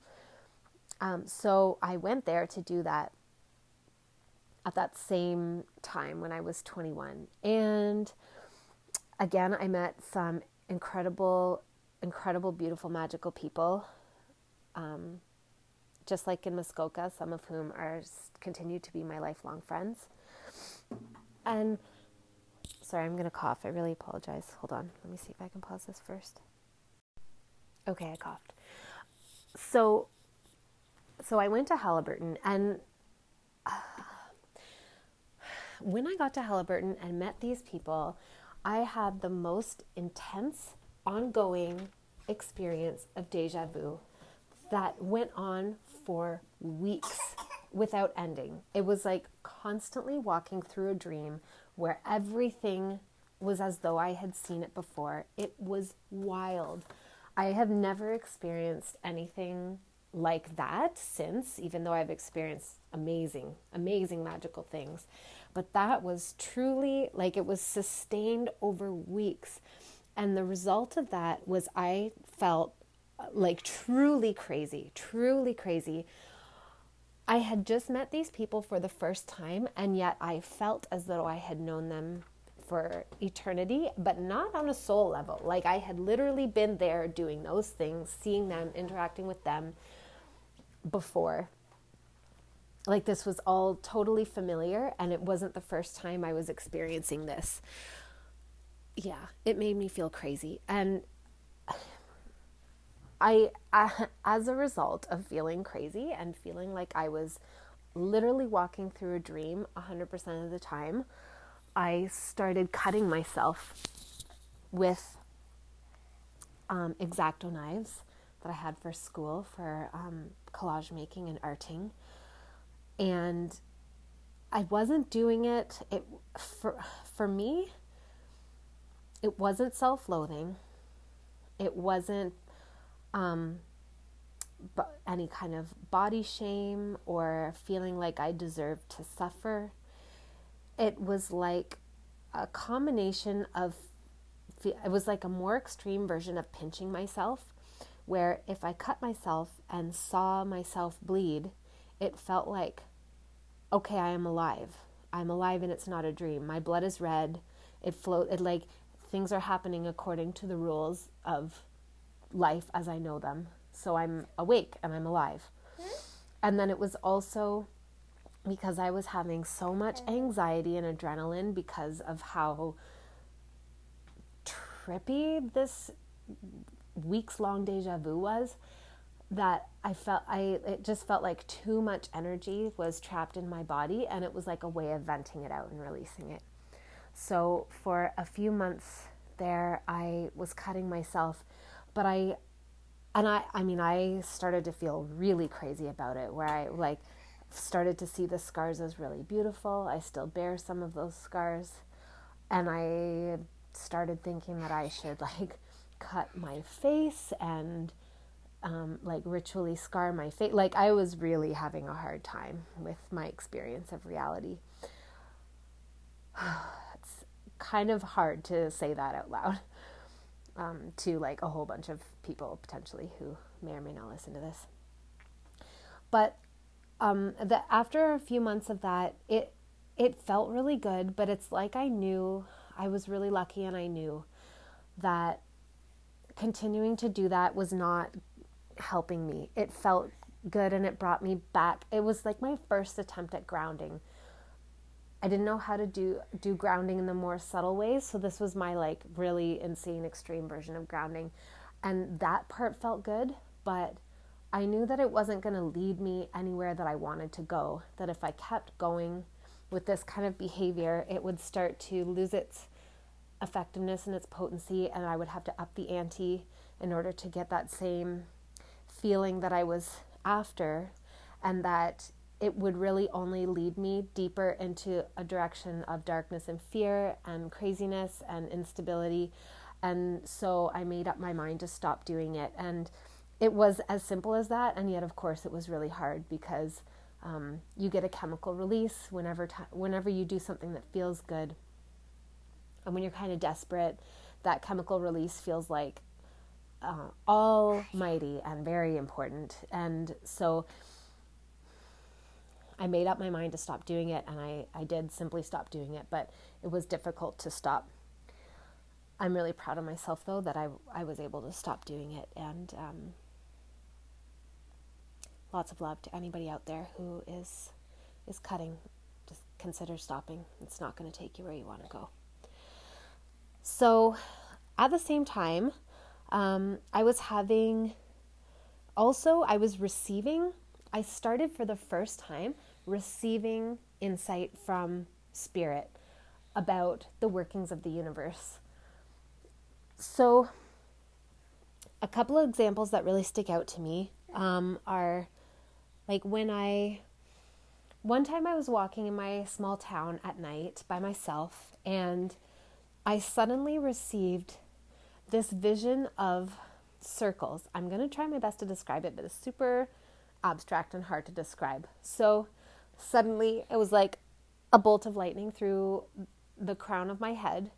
Um, so I went there to do that at that same time when I was 21. And again, I met some incredible, incredible, beautiful, magical people. Um, just like in Muskoka, some of whom are continue to be my lifelong friends. And sorry, I'm going to cough. I really apologize. Hold on. Let me see if I can pause this first. Okay, I coughed. So so I went to Haliburton and when I got to Haliburton and met these people, I had the most intense, ongoing experience of deja vu that went on for weeks without ending. It was like constantly walking through a dream where everything was as though I had seen it before. It was wild. I have never experienced anything like that since, even though I've experienced amazing, amazing magical things. But that was truly like it was sustained over weeks. And the result of that was I felt like truly crazy, truly crazy. I had just met these people for the first time, and yet I felt as though I had known them for eternity, but not on a soul level. Like I had literally been there doing those things, seeing them, interacting with them before like this was all totally familiar and it wasn't the first time I was experiencing this. Yeah, it made me feel crazy. And I, I, as a result of feeling crazy and feeling like I was literally walking through a dream 100% of the time, I started cutting myself with um, exacto knives that I had for school for um, collage making and arting and I wasn't doing it, it for for me it wasn't self-loathing. It wasn't um, but any kind of body shame or feeling like I deserved to suffer. It was like a combination of it was like a more extreme version of pinching myself where if I cut myself and saw myself bleed it felt like, okay, I am alive. I'm alive and it's not a dream. My blood is red. It float. It like things are happening according to the rules of life as I know them. So I'm awake and I'm alive. Hmm? And then it was also because I was having so much hmm. anxiety and adrenaline because of how trippy this weeks long deja vu was that I felt I it just felt like too much energy was trapped in my body and it was like a way of venting it out and releasing it. So for a few months there I was cutting myself but I and I I mean I started to feel really crazy about it where I like started to see the scars as really beautiful. I still bear some of those scars and I started thinking that I should like cut my face and um, like ritually scar my face. Like I was really having a hard time with my experience of reality. it's kind of hard to say that out loud um, to like a whole bunch of people potentially who may or may not listen to this. But um, the, after a few months of that, it it felt really good. But it's like I knew I was really lucky, and I knew that continuing to do that was not helping me. It felt good, and it brought me back. It was like my first attempt at grounding. I didn't know how to do do grounding in the more subtle ways, so this was my like really insane extreme version of grounding. And that part felt good, but I knew that it wasn't going to lead me anywhere that I wanted to go. That if I kept going with this kind of behavior, it would start to lose its effectiveness and its potency, and I would have to up the ante in order to get that same feeling that I was after, and that it would really only lead me deeper into a direction of darkness and fear and craziness and instability. And so I made up my mind to stop doing it. And it was as simple as that. And yet, of course, it was really hard because um, you get a chemical release whenever, t- whenever you do something that feels good. And when you're kind of desperate, that chemical release feels like uh, almighty and very important. And so I made up my mind to stop doing it, and I, I did simply stop doing it, but it was difficult to stop. I'm really proud of myself, though, that I, I was able to stop doing it. And um, lots of love to anybody out there who is is cutting. Just consider stopping. It's not going to take you where you want to go. So, at the same time, um, I was having also I was receiving. I started for the first time receiving insight from spirit about the workings of the universe. So, a couple of examples that really stick out to me um, are like when I, one time I was walking in my small town at night by myself, and I suddenly received this vision of circles. I'm going to try my best to describe it, but it's super abstract and hard to describe. So, suddenly it was like a bolt of lightning through the crown of my head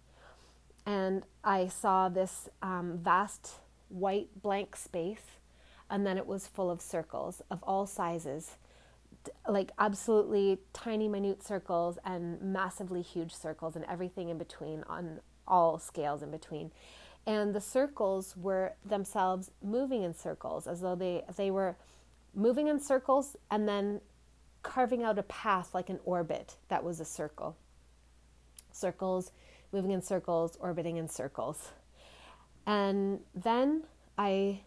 and I saw this um, vast white blank space, and then it was full of circles of all sizes, like absolutely tiny, minute circles and massively huge circles, and everything in between on all scales in between. And the circles were themselves moving in circles, as though they they were moving in circles and then carving out a path like an orbit that was a circle. Circles moving in circles, orbiting in circles. And then I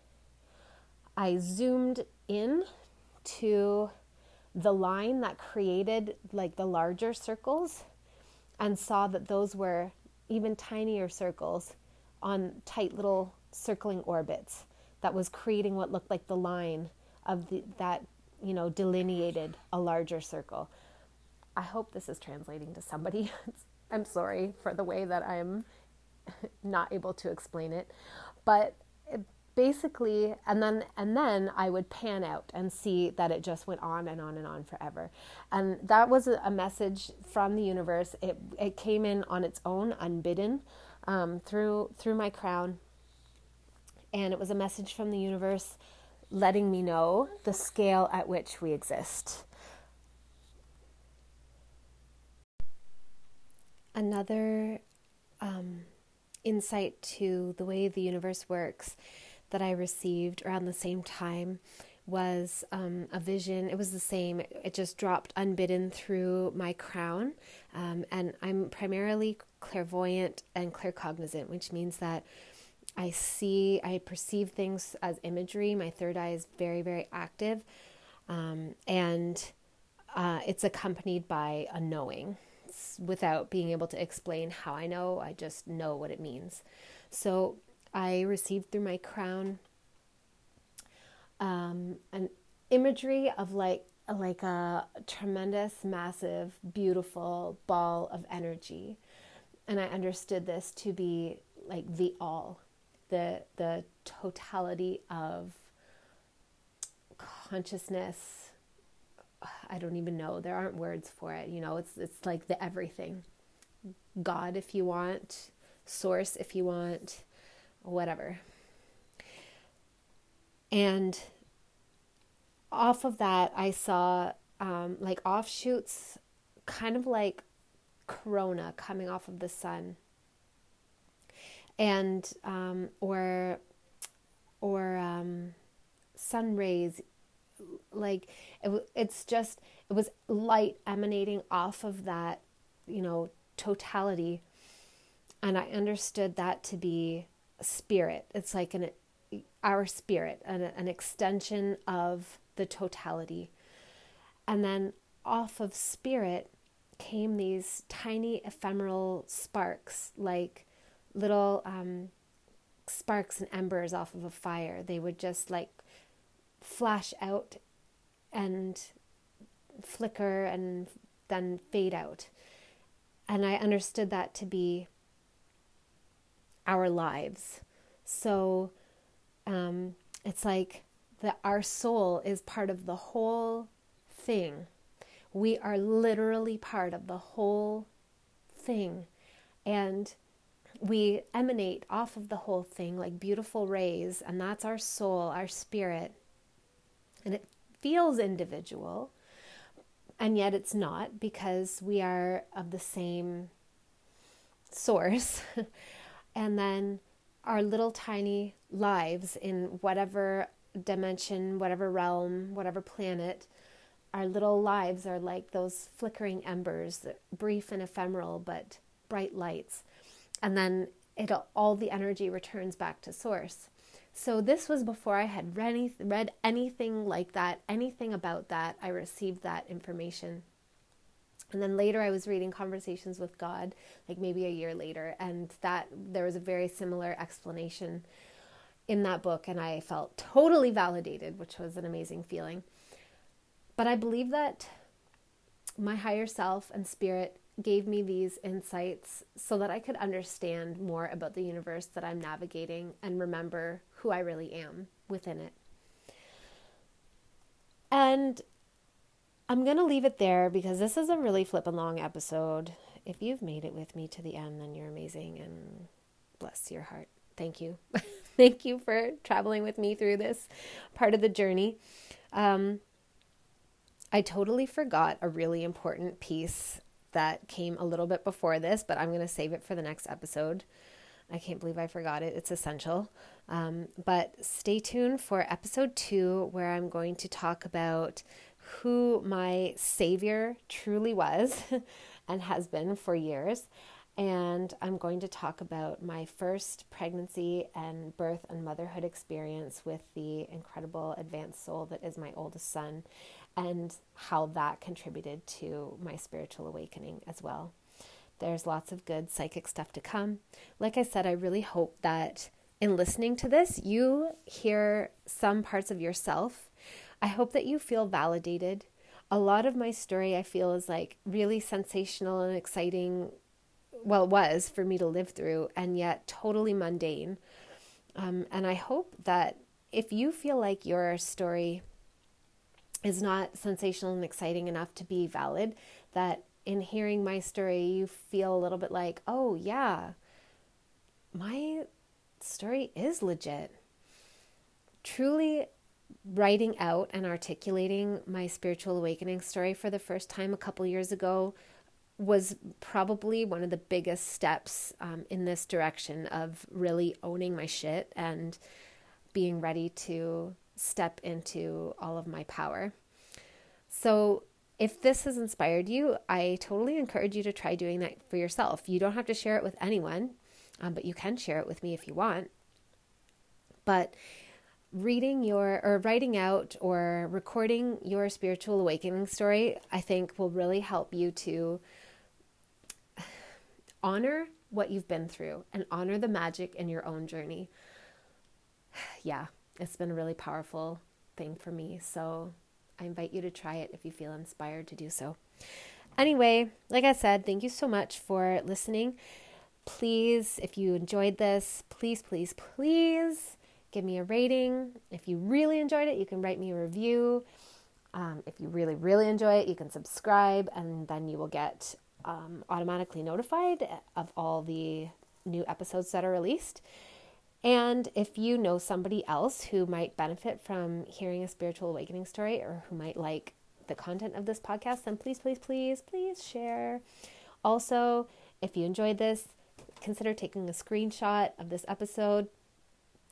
I zoomed in to the line that created like the larger circles and saw that those were even tinier circles on tight little circling orbits that was creating what looked like the line of the, that you know delineated a larger circle i hope this is translating to somebody I'm sorry for the way that I'm not able to explain it, but basically and then and then I would pan out and see that it just went on and on and on forever. And that was a message from the universe. It it came in on its own unbidden um, through through my crown. And it was a message from the universe letting me know the scale at which we exist. another um, insight to the way the universe works that I received around the same time was um, a vision. It was the same, it just dropped unbidden through my crown. Um, and I'm primarily clairvoyant and claircognizant, which means that I see, I perceive things as imagery. My third eye is very, very active. Um, and uh, it's accompanied by a knowing without being able to explain how I know. I just know what it means. So I received through my crown um, an imagery of like like a tremendous, massive, beautiful ball of energy, and I understood this to be like the all, the the totality of consciousness I don't even know. There aren't words for it. You know, it's it's like the everything. God if you want, source if you want, whatever. And off of that, I saw um, like offshoots, kind of like corona coming off of the sun, and um, or or um, sun rays. Like it, it's just it was light emanating off of that, you know, totality, and I understood that to be spirit. It's like an our spirit, an, an extension of the totality. And then off of spirit came these tiny ephemeral sparks, like little um, sparks and embers off of a fire. They would just like flash out and flicker and then fade out. And I understood that to be our lives. So um, it's like that our soul is part of the whole thing. We are literally part of the whole thing. And we emanate off of the whole thing like beautiful rays, and that's our soul, our spirit. And it feels individual, and yet it's not because we are of the same source. and then our little tiny lives in whatever dimension, whatever realm, whatever planet, our little lives are like those flickering embers, brief and ephemeral, but bright lights. And then it all the energy returns back to source. So this was before I had read, any, read anything like that, anything about that. I received that information. And then later I was reading Conversations with God, like maybe a year later, and that there was a very similar explanation in that book, and I felt totally validated, which was an amazing feeling. But I believe that my higher self and spirit gave me these insights so that I could understand more about the universe that I'm navigating and remember who I really am within it. And I'm going to leave it there because this is a really flippin' long episode. If you've made it with me to the end, then you're amazing and bless your heart. Thank you. Thank you for traveling with me through this part of the journey. Um, I totally forgot a really important piece that came a little bit before this, but I'm going to save it for the next episode. I can't believe I forgot it. It's essential. Um, but stay tuned for episode two, where I'm going to talk about who my savior truly was and has been for years. And I'm going to talk about my first pregnancy and birth and motherhood experience with the incredible advanced soul that is my oldest son and how that contributed to my spiritual awakening as well. There's lots of good psychic stuff to come. Like I said, I really hope that in listening to this, you hear some parts of yourself I hope that you feel validated. A lot of my story, I feel, is like really sensational and exciting. Well, was for me to live through, and yet totally mundane. Um, and I hope that if you feel like your story is not sensational and exciting enough to be valid, that in hearing my story, you feel a little bit like, oh, yeah, my story is legit. Truly writing out and articulating my spiritual awakening story for the first time a couple years ago was probably one of the biggest steps um, in this direction of really owning my shit and being ready to step into all of my power. So, if this has inspired you, I totally encourage you to try doing that for yourself. You don't have to share it with anyone, um, but you can share it with me if you want. But reading your or writing out or recording your spiritual awakening story, I think will really help you to honor what you've been through and honor the magic in your own journey. Yeah, it's been a really powerful thing for me. So I invite you to try it if you feel inspired to do so. Anyway, like I said, thank you so much for listening. Please, if you enjoyed this, please, please, please give me a rating. If you really enjoyed it, you can write me a review. Um, if you really, really enjoy it, you can subscribe, and then you will get um, automatically notified of all the new episodes that are released. And if you know somebody else who might benefit from hearing a spiritual awakening story or who might like the content of this podcast, then please, please, please, please share. Also, if you enjoyed this, consider taking a screenshot of this episode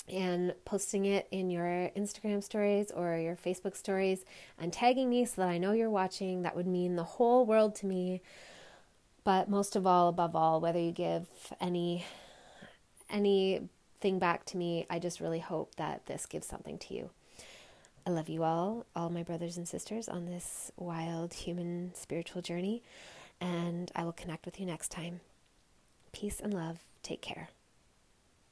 and posting it in your Instagram stories or your Facebook stories and tagging me so that I know you're watching. That would mean the whole world to me. But most of all, above all, whether you give any anything back to me, I just really hope that this gives something to you. I love you all, all my brothers and sisters on this wild human spiritual journey, and I will connect with you next time. Peace and love. Take care.